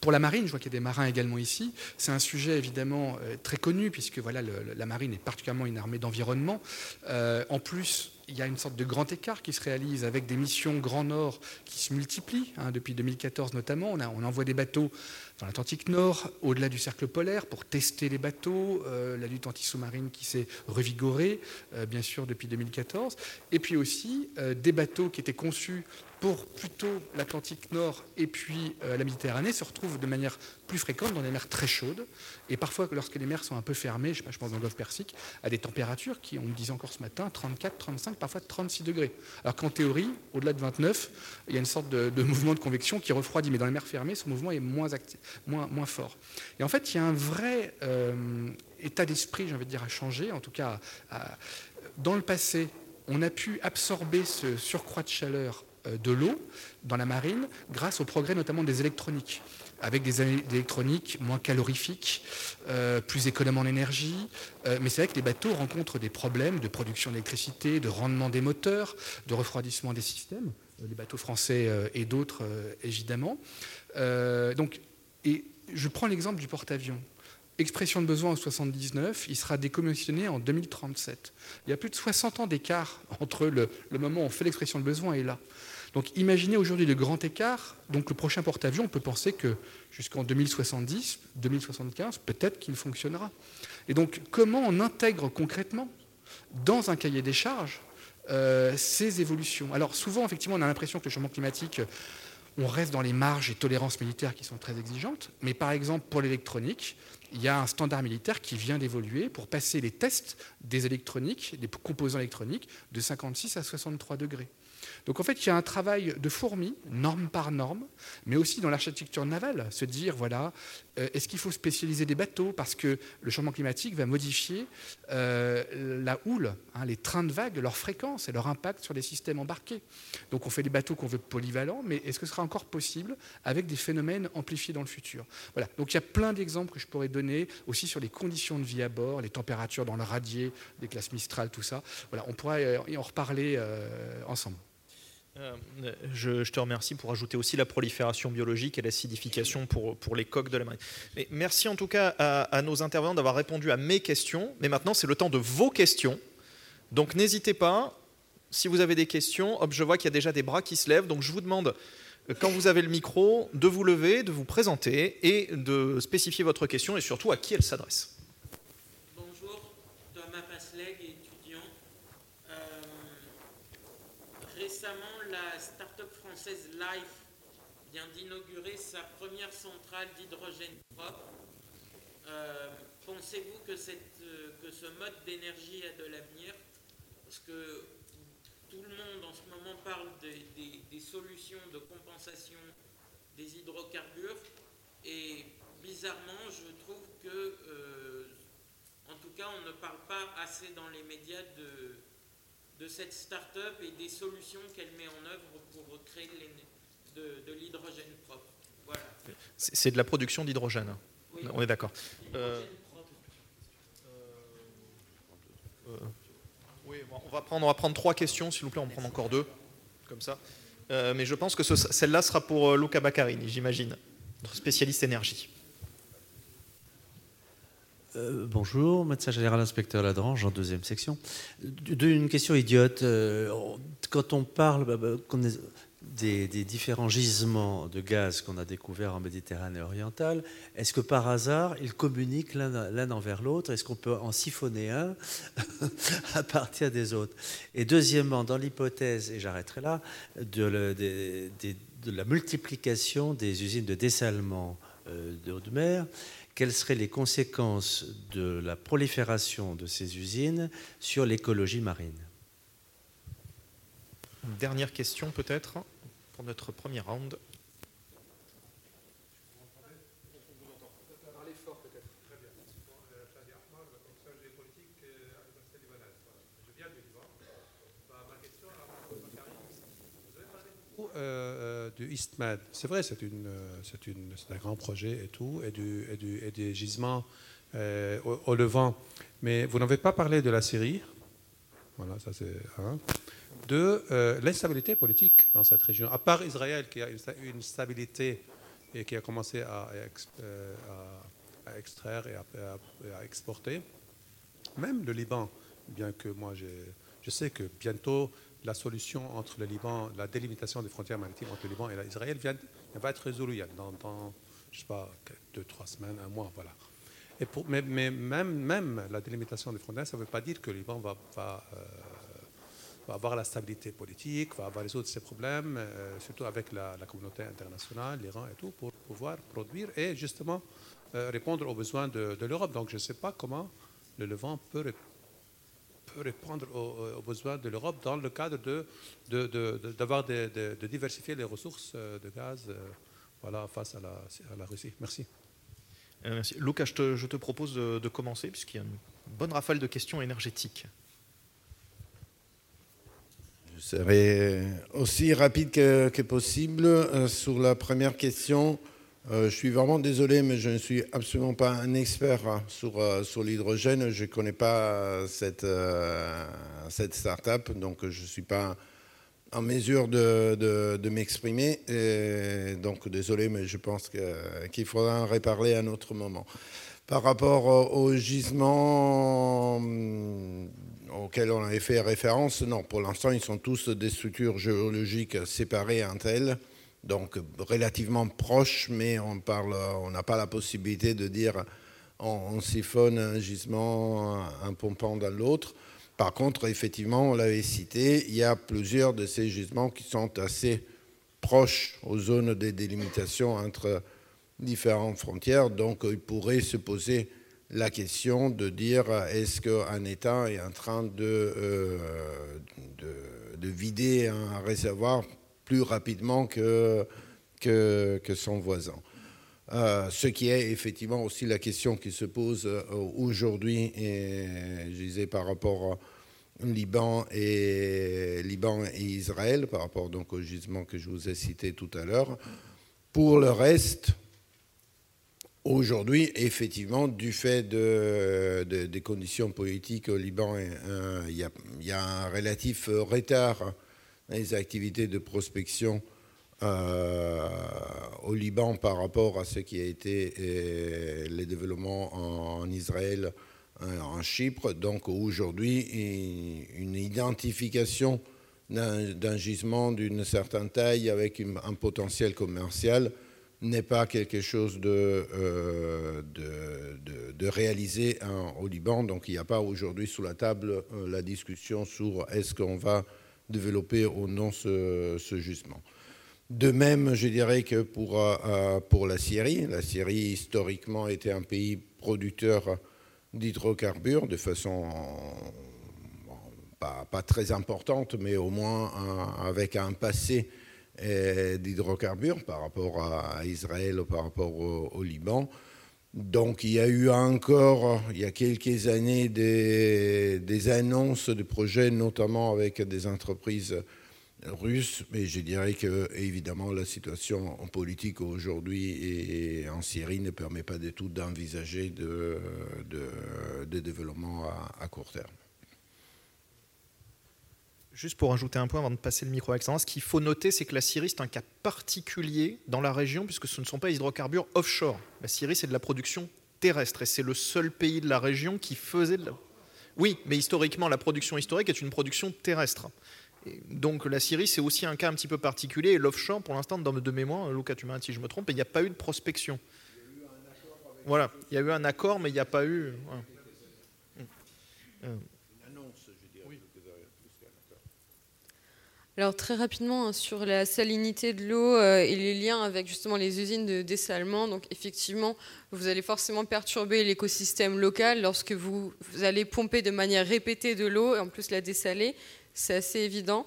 Pour la marine, je vois qu'il y a des marins également ici. C'est un sujet évidemment euh, très connu puisque voilà, la marine est particulièrement une armée d'environnement. Euh, en plus, il y a une sorte de grand écart qui se réalise avec des missions Grand Nord qui se multiplient, hein, depuis 2014 notamment. On, envoie des bateaux dans l'Atlantique Nord, au-delà du cercle polaire, pour tester les bateaux, euh, la lutte anti-sous-marine qui s'est revigorée, bien sûr, depuis 2014. Et puis aussi des bateaux qui étaient conçus pour plutôt l'Atlantique Nord et puis euh, la Méditerranée se retrouvent de manière plus fréquente dans des mers très chaudes. Et parfois, lorsque les mers sont un peu fermées, je, sais pas, je pense dans le Golfe Persique, à des températures qui, on me disait encore ce matin, 34, 35, parfois 36 degrés. Alors qu'en théorie, au-delà de 29, il y a une sorte de, mouvement de convection qui refroidit. Mais dans les mers fermées, ce mouvement est moins, moins, moins fort. Et en fait, il y a un vrai euh, état d'esprit, j'ai envie de dire, à changer. En tout cas, dans le passé, on a pu absorber ce surcroît de chaleur de l'eau dans la marine grâce au progrès notamment des électroniques avec des électroniques moins calorifiques, euh, plus économes en énergie. Euh, mais c'est vrai que les bateaux rencontrent des problèmes de production d'électricité, de rendement des moteurs, de refroidissement des systèmes, les bateaux français et d'autres évidemment. donc, et je prends l'exemple du porte-avions. Expression de besoin en 79, il sera décommissionné en 2037. Il y a plus de 60 ans d'écart entre le moment où on fait l'expression de besoin et là. Donc imaginez aujourd'hui le grand écart. Donc le prochain porte-avions, on peut penser que jusqu'en 2070, 2075, peut-être qu'il fonctionnera. Et donc comment on intègre concrètement dans un cahier des charges euh, ces évolutions? Alors souvent, effectivement, on a l'impression que le changement climatique, on reste dans les marges et tolérances militaires qui sont très exigeantes. Mais par exemple, pour l'électronique, il y a un standard militaire qui vient d'évoluer pour passer les tests des électroniques, des composants électroniques, de 56 à 63 degrés. Donc en fait, il y a un travail de fourmi, norme par norme, mais aussi dans l'architecture navale, se dire, voilà, euh, est-ce qu'il faut spécialiser des bateaux Parce que le changement climatique va modifier euh, la houle, hein, les trains de vagues, leur fréquence et leur impact sur les systèmes embarqués. Donc on fait des bateaux qu'on veut polyvalents, mais est-ce que ce sera encore possible avec des phénomènes amplifiés dans le futur? Voilà. Donc il y a plein d'exemples que je pourrais donner aussi sur les conditions de vie à bord, les températures dans le radier, des classes Mistral, tout ça. Voilà, on pourra euh, en reparler ensemble. Euh, je, te remercie pour ajouter aussi la prolifération biologique et l'acidification pour, pour les coques de la marine. merci en tout cas à, nos intervenants d'avoir répondu à mes questions. Mais maintenant, c'est le temps de vos questions. Donc n'hésitez pas. Si vous avez des questions, hop, je vois qu'il y a déjà des bras qui se lèvent. Donc je vous demande, euh, quand vous avez le micro, de vous lever, de vous présenter et de spécifier votre question et surtout à qui elle s'adresse. Life vient d'inaugurer sa première centrale d'hydrogène propre. Euh, pensez-vous que, euh, que, ce mode d'énergie a de l'avenir? Parce que tout le monde en ce moment parle des, solutions de compensation des hydrocarbures et bizarrement, je trouve que, euh, en tout cas, on ne parle pas assez dans les médias de, de cette start-up et des solutions qu'elle met en œuvre pour créer de, de l'hydrogène propre. Voilà. C'est de la production d'hydrogène. On est d'accord. Euh, euh, oui, on va, prendre, on va prendre trois questions, s'il vous plaît. On va prendre encore deux, comme ça. Euh, mais je pense que celle-là sera pour Luca Baccarini, j'imagine, notre spécialiste énergie. Euh, bonjour, médecin général inspecteur Ladrange en deuxième section. Une question idiote. Euh, quand on parle bah, bah, des, différents gisements de gaz qu'on a découverts en Méditerranée orientale, est-ce que par hasard ils communiquent l'un envers l'autre? Est-ce qu'on peut en siphonner un *laughs* à partir des autres? Et deuxièmement, dans l'hypothèse, et j'arrêterai là, de, de, la multiplication des usines de dessalement euh, d'eau de mer, quelles seraient les conséquences de la prolifération de ces usines sur l'écologie marine? Dernière question peut-être pour notre premier round. Euh, du EastMed. C'est vrai, c'est une, c'est une, un grand projet et tout, et, du, et, du, et des gisements euh, au, Levant. Mais vous n'avez pas parlé de la Syrie. Voilà, ça c'est un. De euh, l'instabilité politique dans cette région. À part Israël qui a une, stabilité et qui a commencé à, à, à extraire et à, exporter, même le Liban, bien que moi je sais que bientôt la solution entre le Liban, la délimitation des frontières maritimes entre le Liban et Israël va être résolue dans, dans, je sais pas, deux, trois semaines, un mois, voilà. Mais, même, la délimitation des frontières, ça ne veut pas dire que le Liban va, euh, avoir la stabilité politique, va résoudre ses problèmes, euh, surtout avec la, communauté internationale, l'Iran et tout, pour pouvoir produire et justement euh, répondre aux besoins de l'Europe. Donc je ne sais pas comment le Levant peut répondre répondre aux, besoins de l'Europe dans le cadre de, d'avoir de, de, diversifier les ressources euh, de gaz euh, voilà, face à la, à la Russie. Merci. Euh, merci. Lucas, je te, je te propose de, commencer puisqu'il y a une bonne rafale de questions énergétiques. Je serai aussi rapide que, que possible. sur la première question, euh, je suis vraiment désolé, mais je ne suis absolument pas un expert hein, sur, euh, sur l'hydrogène. Je ne connais pas cette, euh, cette start-up, donc je ne suis pas en mesure de, de, m'exprimer. Donc désolé, mais je pense qu'il faudra en reparler à un autre moment. Par rapport au gisement auquel on avait fait référence, non, pour l'instant, ils sont tous des structures géologiques séparées entre elles donc relativement proche, mais on parle, on n'a pas la possibilité de dire on, siphonne un gisement, un pompant dans l'autre. Par contre, effectivement, on l'avait cité, il y a plusieurs de ces gisements qui sont assez proches aux zones de délimitation entre différentes frontières. Donc, il pourrait se poser la question de dire est-ce qu'un État est en train de, euh, de vider un réservoir plus rapidement que, que, son voisin. Euh, ce qui est effectivement aussi la question qui se pose euh, aujourd'hui, je disais par rapport au Liban et, Liban et Israël, par rapport donc au gisement que je vous ai cité tout à l'heure. Pour le reste, aujourd'hui, effectivement, du fait de, des conditions politiques au Liban, euh, il y, a un relatif retard les activités de prospection euh, au Liban par rapport à ce qui a été euh, les développements en, Israël, euh, en Chypre. Donc aujourd'hui, une identification d'un gisement d'une certaine taille avec un potentiel commercial n'est pas quelque chose de, de, de, réalisé au Liban. Donc il n'y a pas aujourd'hui sous la table la discussion sur est-ce qu'on va développer ou non ce, gisement. De même, je dirais que pour, euh, euh, pour la Syrie, la Syrie historiquement était un pays producteur d'hydrocarbures de façon pas, très importante, mais au moins avec un passé euh, d'hydrocarbures par rapport à, Israël ou par rapport au, Liban. Donc il y a eu encore, il y a quelques années, des, annonces de projets, notamment avec des entreprises russe, mais je dirais que évidemment la situation politique aujourd'hui et en Syrie ne permet pas du tout d'envisager de, de, développement à, court terme. Juste pour ajouter un point avant de passer le micro à ce qu'il faut noter, c'est que la Syrie, c'est un cas particulier dans la région, puisque ce ne sont pas hydrocarbures offshore. La Syrie, c'est de la production terrestre, et c'est le seul pays de la région qui faisait de la... Oui, mais historiquement, la production historique est une production terrestre donc la Syrie, c'est aussi un cas un petit peu particulier. Et l'offshore, pour l'instant, dans de mémoire, Lucas, tu m'as si je me trompe, il n'y a pas eu de prospection. Voilà, il y a eu un accord, mais il n'y a pas eu. Alors très rapidement hein, sur la salinité de l'eau euh, et les liens avec justement les usines de dessalement. Donc effectivement, vous allez forcément perturber l'écosystème local lorsque vous, vous, allez pomper de manière répétée de l'eau et en plus la dessaler c'est assez évident.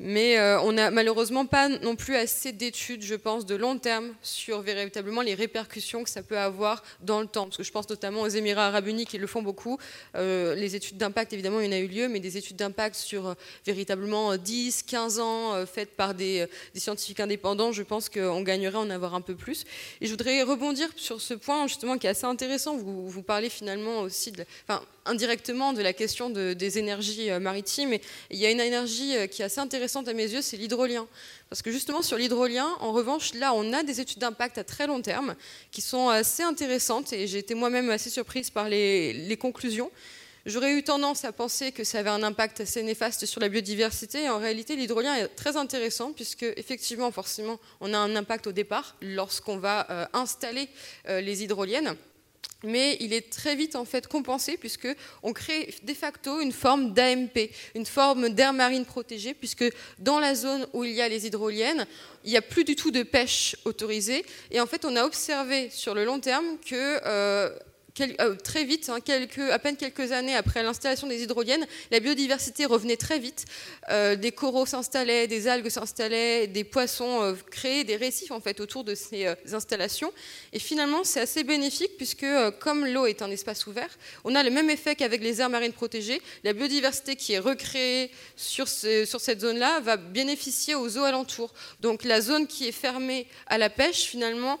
Mais euh, on n'a malheureusement pas non plus assez d'études, je pense, de long terme sur véritablement les répercussions que ça peut avoir dans le temps. Parce que je pense notamment aux Émirats arabes unis qui le font beaucoup. Euh, les études d'impact, évidemment, il y en a eu lieu, mais des études d'impact sur euh, véritablement 10, 15 ans, faites par des, scientifiques indépendants, je pense qu'on gagnerait en avoir un peu plus. Et je voudrais rebondir sur ce point, justement, qui est assez intéressant. Vous, parlez finalement aussi, de, indirectement, de la question des énergies maritimes. Et il y a une énergie qui est assez intéressante à mes yeux, c'est l'hydrolien. Parce que justement, sur l'hydrolien, en revanche, là, on a des études d'impact à très long terme qui sont assez intéressantes et j'ai été moi-même assez surprise par les, conclusions. J'aurais eu tendance à penser que ça avait un impact assez néfaste sur la biodiversité. Et en réalité, l'hydrolien est très intéressant puisque, effectivement, forcément, on a un impact au départ lorsqu'on va euh, installer euh, les hydroliennes mais il est très vite en fait compensé puisque on crée de facto une forme d'AMP, une forme d'air marine protégée, puisque dans la zone où il y a les hydroliennes, il n'y a plus du tout de pêche autorisée. Et en fait, on a observé sur le long terme que euh, euh, très vite, hein, à peine quelques années après l'installation des hydroliennes, la biodiversité revenait très vite. Euh, des coraux s'installaient, des algues s'installaient, des poissons euh, créaient des récifs en fait autour de ces installations. Et finalement, c'est assez bénéfique puisque comme l'eau est un espace ouvert, on a le même effet qu'avec les aires marines protégées. La biodiversité qui est recréée sur, sur cette zone-là va bénéficier aux eaux alentours. Donc la zone qui est fermée à la pêche finalement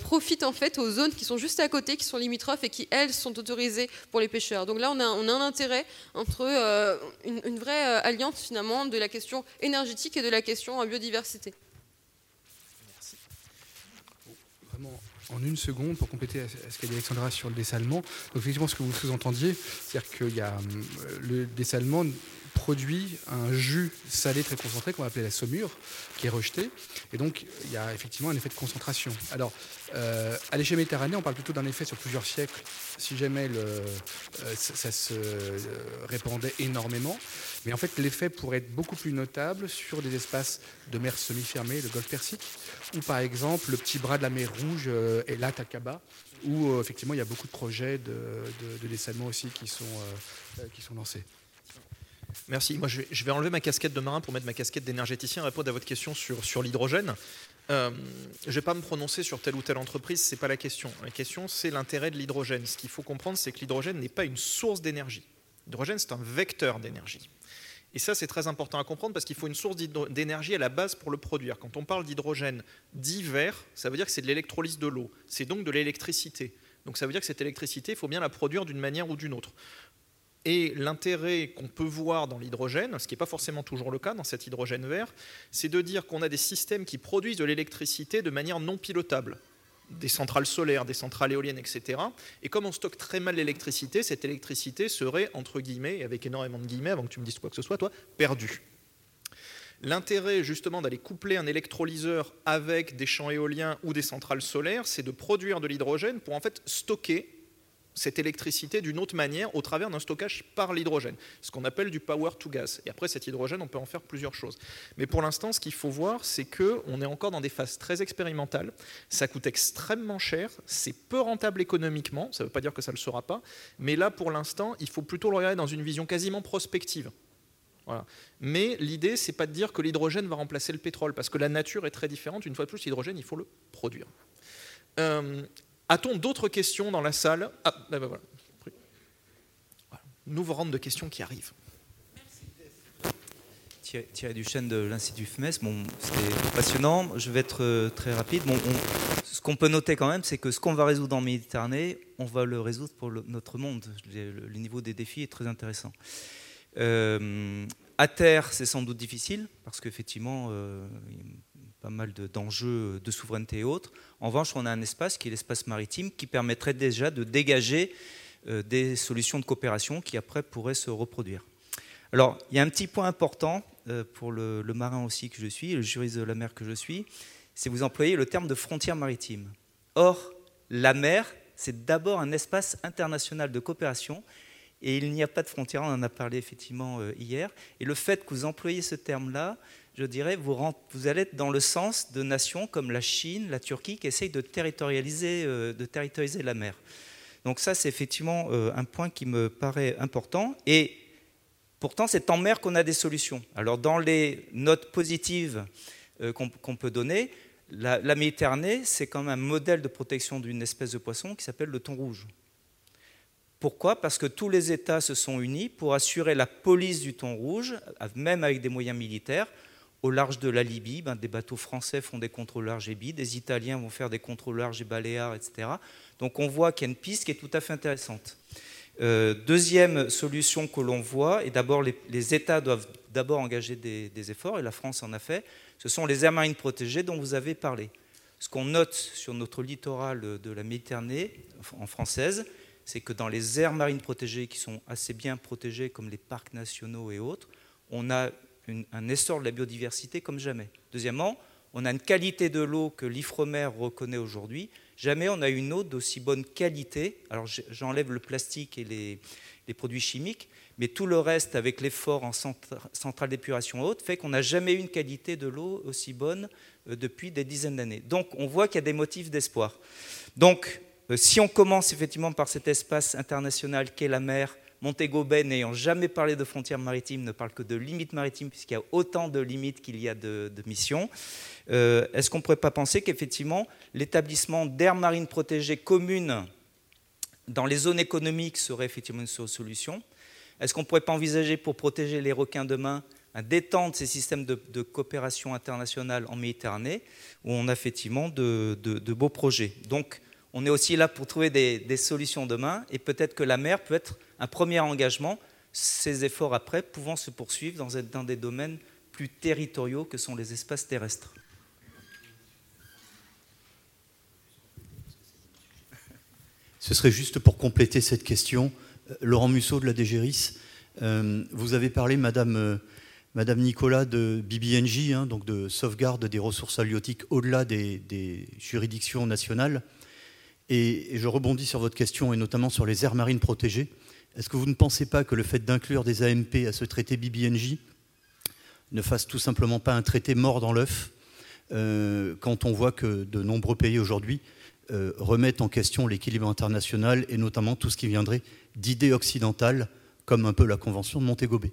profite en fait aux zones qui sont juste à côté, qui sont limitrophes et qui, elles, sont autorisées pour les pêcheurs. Donc là, on a, un intérêt entre euh, une, vraie euh, alliance, finalement, de la question énergétique et de la question en biodiversité. Merci. Vraiment, en une seconde, pour compléter ce qu'a dit Alexandra sur le dessalement. Donc, effectivement, ce que vous sous-entendiez, c'est-à-dire qu'il y a euh, le dessalement produit un jus salé très concentré qu'on va appeler la saumure, qui est rejeté. Et donc, il y a effectivement un effet de concentration. Alors, euh, à l'échelle méditerranéenne, on parle plutôt d'un effet sur plusieurs siècles, si jamais euh, ça, se euh, répandait énormément. Mais en fait, l'effet pourrait être beaucoup plus notable sur des espaces de mer semi-fermée, le golfe Persique, ou par exemple le petit bras de la mer Rouge et l'Atacaba, où effectivement il y a beaucoup de projets de, de, dessalement aussi qui sont, qui sont lancés. Merci. Moi, je vais, enlever ma casquette de marin pour mettre ma casquette d'énergéticien et répondre à votre question sur, l'hydrogène. Euh, je ne vais pas me prononcer sur telle ou telle entreprise, ce n'est pas la question. La question, c'est l'intérêt de l'hydrogène. Ce qu'il faut comprendre, c'est que l'hydrogène n'est pas une source d'énergie. L'hydrogène, c'est un vecteur d'énergie. Et ça, c'est très important à comprendre parce qu'il faut une source d'énergie à la base pour le produire. Quand on parle d'hydrogène dit vert, ça veut dire que c'est de l'électrolyse de l'eau. C'est donc de l'électricité. Donc ça veut dire que cette électricité, il faut bien la produire d'une manière ou d'une autre. Et l'intérêt qu'on peut voir dans l'hydrogène, ce qui n'est pas forcément toujours le cas dans cet hydrogène vert, c'est de dire qu'on a des systèmes qui produisent de l'électricité de manière non pilotable des centrales solaires, des centrales éoliennes, etc. Et comme on stocke très mal l'électricité, cette électricité serait, entre guillemets, et avec énormément de guillemets, avant que tu me dises quoi que ce soit, toi, perdue. L'intérêt justement d'aller coupler un électrolyseur avec des champs éoliens ou des centrales solaires, c'est de produire de l'hydrogène pour en fait stocker cette électricité d'une autre manière au travers d'un stockage par l'hydrogène, ce qu'on appelle du power to gas. Et après, cet hydrogène, on peut en faire plusieurs choses. Mais pour l'instant, ce qu'il faut voir, c'est qu'on est encore dans des phases très expérimentales. Ça coûte extrêmement cher, c'est peu rentable économiquement, ça ne veut pas dire que ça ne le sera pas, mais là, pour l'instant, il faut plutôt le regarder dans une vision quasiment prospective. Mais l'idée, c'est pas de dire que l'hydrogène va remplacer le pétrole, parce que la nature est très différente. Une fois de plus, l'hydrogène, il faut le produire. Euh, a-t-on d'autres questions dans la salle Ah, ben voilà. Nouveau round de questions qui arrive. Thierry Duchesne de l'Institut FMES. Bon, c'était passionnant. Je vais être euh, très rapide. Bon, ce qu'on peut noter quand même, c'est que ce qu'on va résoudre en Méditerranée, on va le résoudre pour notre monde. Le, niveau des défis est très intéressant. Euh, à terre, c'est sans doute difficile, parce qu'effectivement, euh, pas mal d'enjeux de, souveraineté et autres. En revanche, on a un espace qui est l'espace maritime qui permettrait déjà de dégager euh, des solutions de coopération qui après pourraient se reproduire. Alors, il y a un petit point important euh, pour le, marin aussi que je suis, le juriste de la mer que je suis, c'est vous employez le terme de frontière maritime. Or, la mer, c'est d'abord un espace international de coopération et il n'y a pas de frontière, on en a parlé effectivement euh, hier. Et le fait que vous employez ce terme-là, je dirais, vous, allez être dans le sens de nations comme la Chine, la Turquie, qui essayent de territorialiser, euh, la mer. Donc ça, c'est effectivement euh, un point qui me paraît important. Et pourtant, c'est en mer qu'on a des solutions. Alors dans les notes positives euh, qu'on peut donner, la, la Méditerranée, c'est quand même un modèle de protection d'une espèce de poisson qui s'appelle le thon rouge. Pourquoi? Parce que tous les États se sont unis pour assurer la police du thon rouge, même avec des moyens militaires, au large de la Libye, ben, des bateaux français font des contrôles larges et des Italiens vont faire des contrôles larges et baléares, etc. Donc on voit qu'il y a une piste qui est tout à fait intéressante. Euh, deuxième solution que l'on voit, et d'abord les, États doivent d'abord engager des, des, efforts, et la France en a fait, ce sont les aires marines protégées dont vous avez parlé. Ce qu'on note sur notre littoral de la Méditerranée, en française, c'est que dans les aires marines protégées qui sont assez bien protégées, comme les parcs nationaux et autres, on a un essor de la biodiversité comme jamais. Deuxièmement, on a une qualité de l'eau que l'IFREMER reconnaît aujourd'hui. Jamais on a une eau d'aussi bonne qualité. Alors j'enlève le plastique et les, produits chimiques, mais tout le reste, avec l'effort en centrale d'épuration haute, fait qu'on n'a jamais eu une qualité de l'eau aussi bonne euh, depuis des dizaines d'années. Donc on voit qu'il y a des motifs d'espoir. Donc euh, si on commence effectivement par cet espace international qu'est la mer, Montego Bay, n'ayant jamais parlé de frontières maritimes, ne parle que de limites maritimes, puisqu'il y a autant de limites qu'il y a de, missions. Euh, est-ce qu'on ne pourrait pas penser qu'effectivement, l'établissement d'aires marines protégées communes dans les zones économiques serait effectivement une solution? Est-ce qu'on ne pourrait pas envisager, pour protéger les requins demain, un d'étendre ces systèmes de, coopération internationale en Méditerranée, où on a effectivement de, beaux projets? Donc, on est aussi là pour trouver des solutions demain, et peut-être que la mer peut être un premier engagement, ces efforts après pouvant se poursuivre dans, dans des domaines plus territoriaux que sont les espaces terrestres. Ce serait juste pour compléter cette question. Euh, Laurent Musso de la DGRIS, euh, vous avez parlé, Madame, euh, Nicolas, de BBNJ, hein, donc de sauvegarde des ressources halieutiques au-delà des, juridictions nationales. Et, je rebondis sur votre question, et notamment sur les aires marines protégées. Est-ce que vous ne pensez pas que le fait d'inclure des AMP à ce traité BBNJ ne fasse tout simplement pas un traité mort dans l'œuf euh, quand on voit que de nombreux pays aujourd'hui euh, remettent en question l'équilibre international et notamment tout ce qui viendrait d'idées occidentales, comme un peu la Convention de Montego Bay?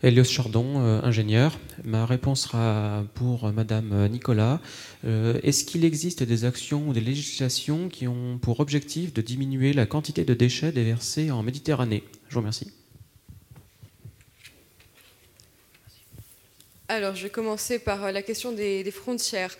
Elios Chardon, euh, ingénieur. Ma réponse sera pour Madame Nicolas. Euh, est-ce qu'il existe des actions ou des législations qui ont pour objectif de diminuer la quantité de déchets déversés en Méditerranée? Je vous remercie. Alors, je vais commencer par euh, la question des, frontières.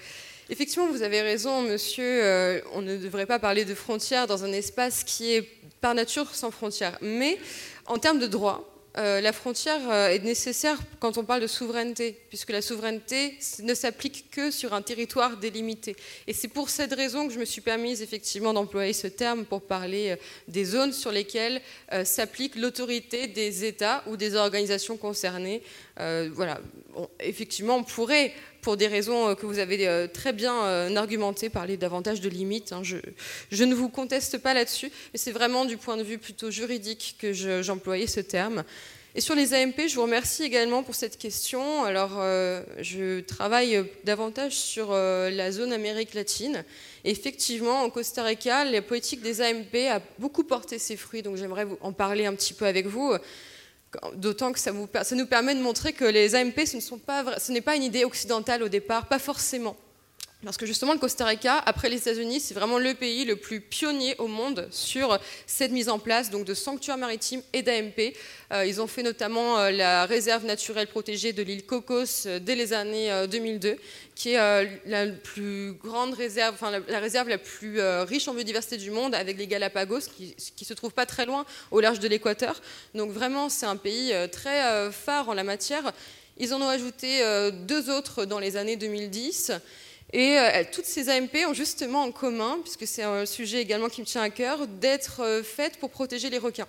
Effectivement, vous avez raison, monsieur. on ne devrait pas parler de frontières dans un espace qui est par nature sans frontières. Mais en termes de droit, euh, la frontière euh, est nécessaire quand on parle de souveraineté, puisque la souveraineté ne s'applique que sur un territoire délimité. Et c'est pour cette raison que je me suis permise effectivement d'employer ce terme pour parler euh, des zones sur lesquelles s'applique l'autorité des États ou des organisations concernées. Voilà, effectivement, on pourrait pour des raisons euh, que vous avez euh, très bien euh, argumentées, parler davantage de limites. hein. Je, ne vous conteste pas là-dessus, mais c'est vraiment du point de vue plutôt juridique que je- j'employais ce terme. Et sur les AMP, je vous remercie également pour cette question. Alors, je travaille davantage sur la zone Amérique latine. Effectivement, au Costa Rica, la politique des AMP a beaucoup porté ses fruits, donc j'aimerais en parler un petit peu avec vous. D'autant que ça, nous permet de montrer que les AMP, ce n'est pas une idée occidentale au départ, pas forcément. Parce que justement, le Costa Rica, après les États-Unis, c'est vraiment le pays le plus pionnier au monde sur cette mise en place donc de sanctuaires maritimes et d'AMP. Euh, ils ont fait notamment euh, la réserve naturelle protégée de l'île Cocos euh, dès les années euh, 2002, qui est la plus grande réserve, enfin la, réserve la plus riche en biodiversité du monde, avec les Galapagos, qui, qui se trouvent pas très loin au large de l'équateur. Donc vraiment, c'est un pays très phare en la matière. Ils en ont ajouté deux autres dans les années 2010. Et euh, toutes ces AMP ont justement en commun, puisque c'est un sujet également qui me tient à cœur, d'être euh, faites pour protéger les requins.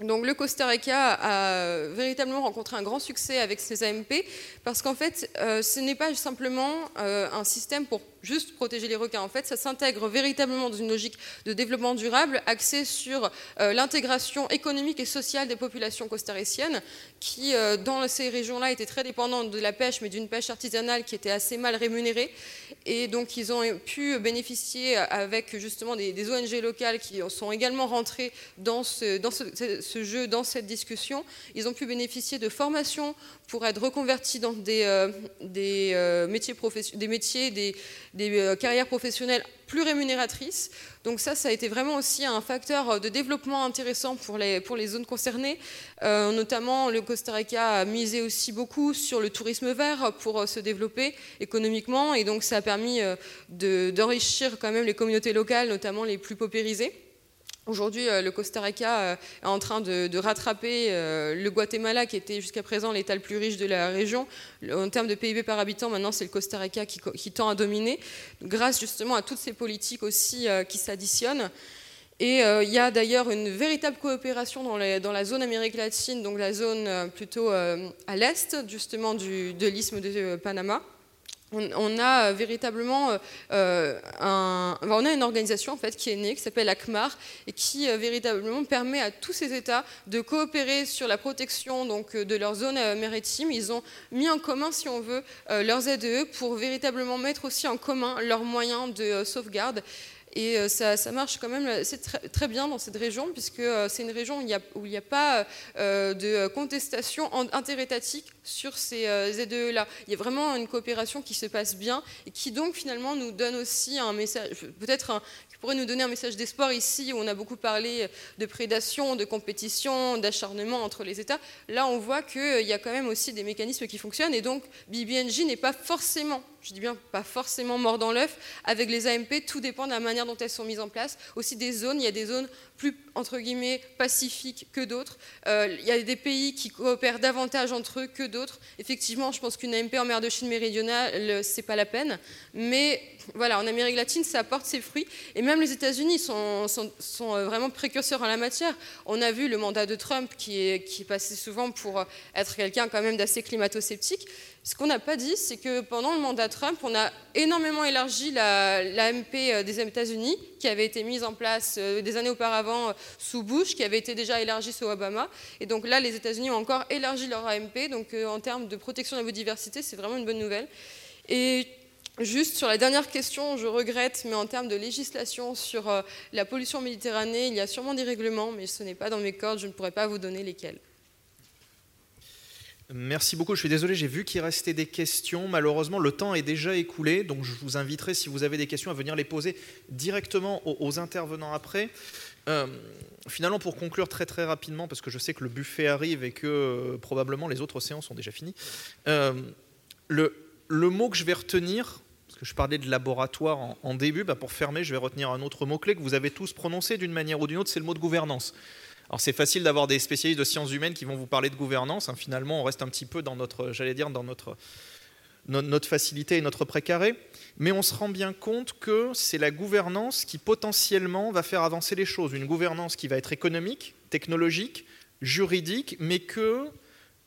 Donc le Costa Rica a véritablement rencontré un grand succès avec ces AMP parce qu'en fait, euh, ce n'est pas simplement un système pour juste protéger les requins. En fait, ça s'intègre véritablement dans une logique de développement durable axée sur euh, l'intégration économique et sociale des populations costariciennes qui, euh, dans ces régions-là, étaient très dépendantes de la pêche, mais d'une pêche artisanale qui était assez mal rémunérée. Et donc, ils ont pu bénéficier avec justement des, ONG locales qui sont également rentrées dans, ce, dans ce, ce jeu, dans cette discussion. Ils ont pu bénéficier de formations pour être reconvertis dans des, euh, des, euh, métiers, des, métiers des, euh, carrières professionnelles plus rémunératrices. Donc ça, ça a été vraiment aussi un facteur de développement intéressant pour les, pour les zones concernées. Euh, notamment, le Costa Rica a misé aussi beaucoup sur le tourisme vert pour euh, se développer économiquement. Et donc ça a permis euh, de- d'enrichir quand même les communautés locales, notamment les plus paupérisées. Aujourd'hui, euh, le Costa Rica euh, est en train de, rattraper euh, le Guatemala, qui était jusqu'à présent l'État le plus riche de la région. En termes de PIB par habitant, maintenant, c'est le Costa Rica qui, tend à dominer, grâce justement à toutes ces politiques aussi qui s'additionnent. Et il y a d'ailleurs une véritable coopération dans, la zone Amérique latine, donc la zone plutôt à l'est, justement, de l'isthme de Panama. On, a euh, véritablement euh, euh, on a une organisation en fait qui est née, qui s'appelle ACMAR, et qui véritablement permet à tous ces États de coopérer sur la protection donc, de leurs zones euh, maritimes. Ils ont mis en commun, si on veut, leurs ZEE pour véritablement mettre aussi en commun leurs moyens de sauvegarde. Et ça, marche quand même très, bien dans cette région, puisque c'est une région où il n'y a, a pas de contestation interétatique sur ces euh, ZEE-là. Il y a vraiment une coopération qui se passe bien et qui donc finalement nous donne aussi un message, peut-être qui pourrait nous donner un message d'espoir ici, où on a beaucoup parlé de prédation, de compétition, d'acharnement entre les États. Là, on voit qu'il y a quand même aussi des mécanismes qui fonctionnent, et donc BBNJ n'est pas forcément, je dis bien pas forcément mort dans l'œuf, avec les AMP, tout dépend de la manière dont elles sont mises en place. Aussi des zones, il y a des zones plus, entre guillemets, pacifiques que d'autres. Euh, il y a des pays qui coopèrent davantage entre eux que d'autres. Effectivement, je pense qu'une AMP en mer de Chine méridionale, euh, c'est pas la peine. Mais voilà, en Amérique latine, ça apporte ses fruits. Et même les États-Unis sont, euh, vraiment précurseurs en la matière. On a vu le mandat de Trump qui est passé souvent pour euh, être quelqu'un quand même d'assez climato-sceptique. Ce qu'on n'a pas dit, c'est que pendant le mandat Trump, on a énormément élargi la, l'AMP euh, des États-Unis, qui avait été mise en place euh, des années auparavant euh, sous Bush, qui avait été déjà élargie sous Obama. Et donc là, les États-Unis ont encore élargi leur AMP. Donc en termes de protection de la biodiversité, c'est vraiment une bonne nouvelle. Et Juste sur la dernière question, je regrette, mais en termes de législation sur la pollution Méditerranée, il y a sûrement des règlements, mais ce n'est pas dans mes cordes, je ne pourrais pas vous donner lesquels. Merci beaucoup. Je suis désolé, j'ai vu qu'il restait des questions. Malheureusement, le temps est déjà écoulé. Donc, je vous inviterai, si vous avez des questions, à venir les poser directement aux, intervenants après. Euh, finalement, pour conclure très très rapidement, parce que je sais que le buffet arrive et que euh, probablement les autres séances sont déjà finies, euh, le, mot que je vais retenir, parce je parlais de laboratoire en, début, bah, pour fermer, je vais retenir un autre mot-clé que vous avez tous prononcé d'une manière ou d'une autre, c'est le mot de gouvernance. Alors c'est facile d'avoir des spécialistes de sciences humaines qui vont vous parler de gouvernance. Hein. Finalement, on reste un petit peu dans notre, j'allais dire, dans notre, notre facilité et notre précaré. Mais on se rend bien compte que c'est la gouvernance qui potentiellement va faire avancer les choses. Une gouvernance qui va être économique, technologique, juridique, mais que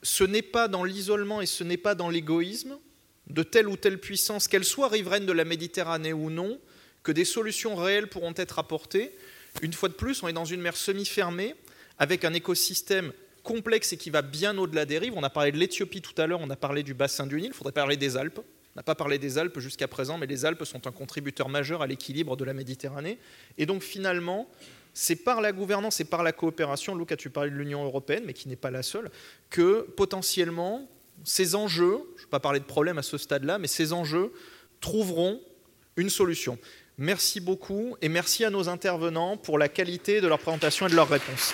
ce n'est pas dans l'isolement et ce n'est pas dans l'égoïsme de telle ou telle puissance, qu'elle soit riveraine de la Méditerranée ou non, que des solutions réelles pourront être apportées. Une fois de plus, on est dans une mer semi-fermée, avec un écosystème complexe et qui va bien au-delà des rives. On a parlé de l'Éthiopie tout à l'heure, on a parlé du bassin du Nil, il faudrait parler des Alpes. On n'a pas parlé des Alpes jusqu'à présent, mais les Alpes sont un contributeur majeur à l'équilibre de la Méditerranée. Et donc finalement, c'est par la gouvernance et par la coopération, Luc, tu parlé de l'Union européenne, mais qui n'est pas la seule, que potentiellement ces enjeux, je ne vais pas parler de problème à ce stade-là, mais ces enjeux trouveront une solution. Merci beaucoup et merci à nos intervenants pour la qualité de leur présentation et de leurs réponses.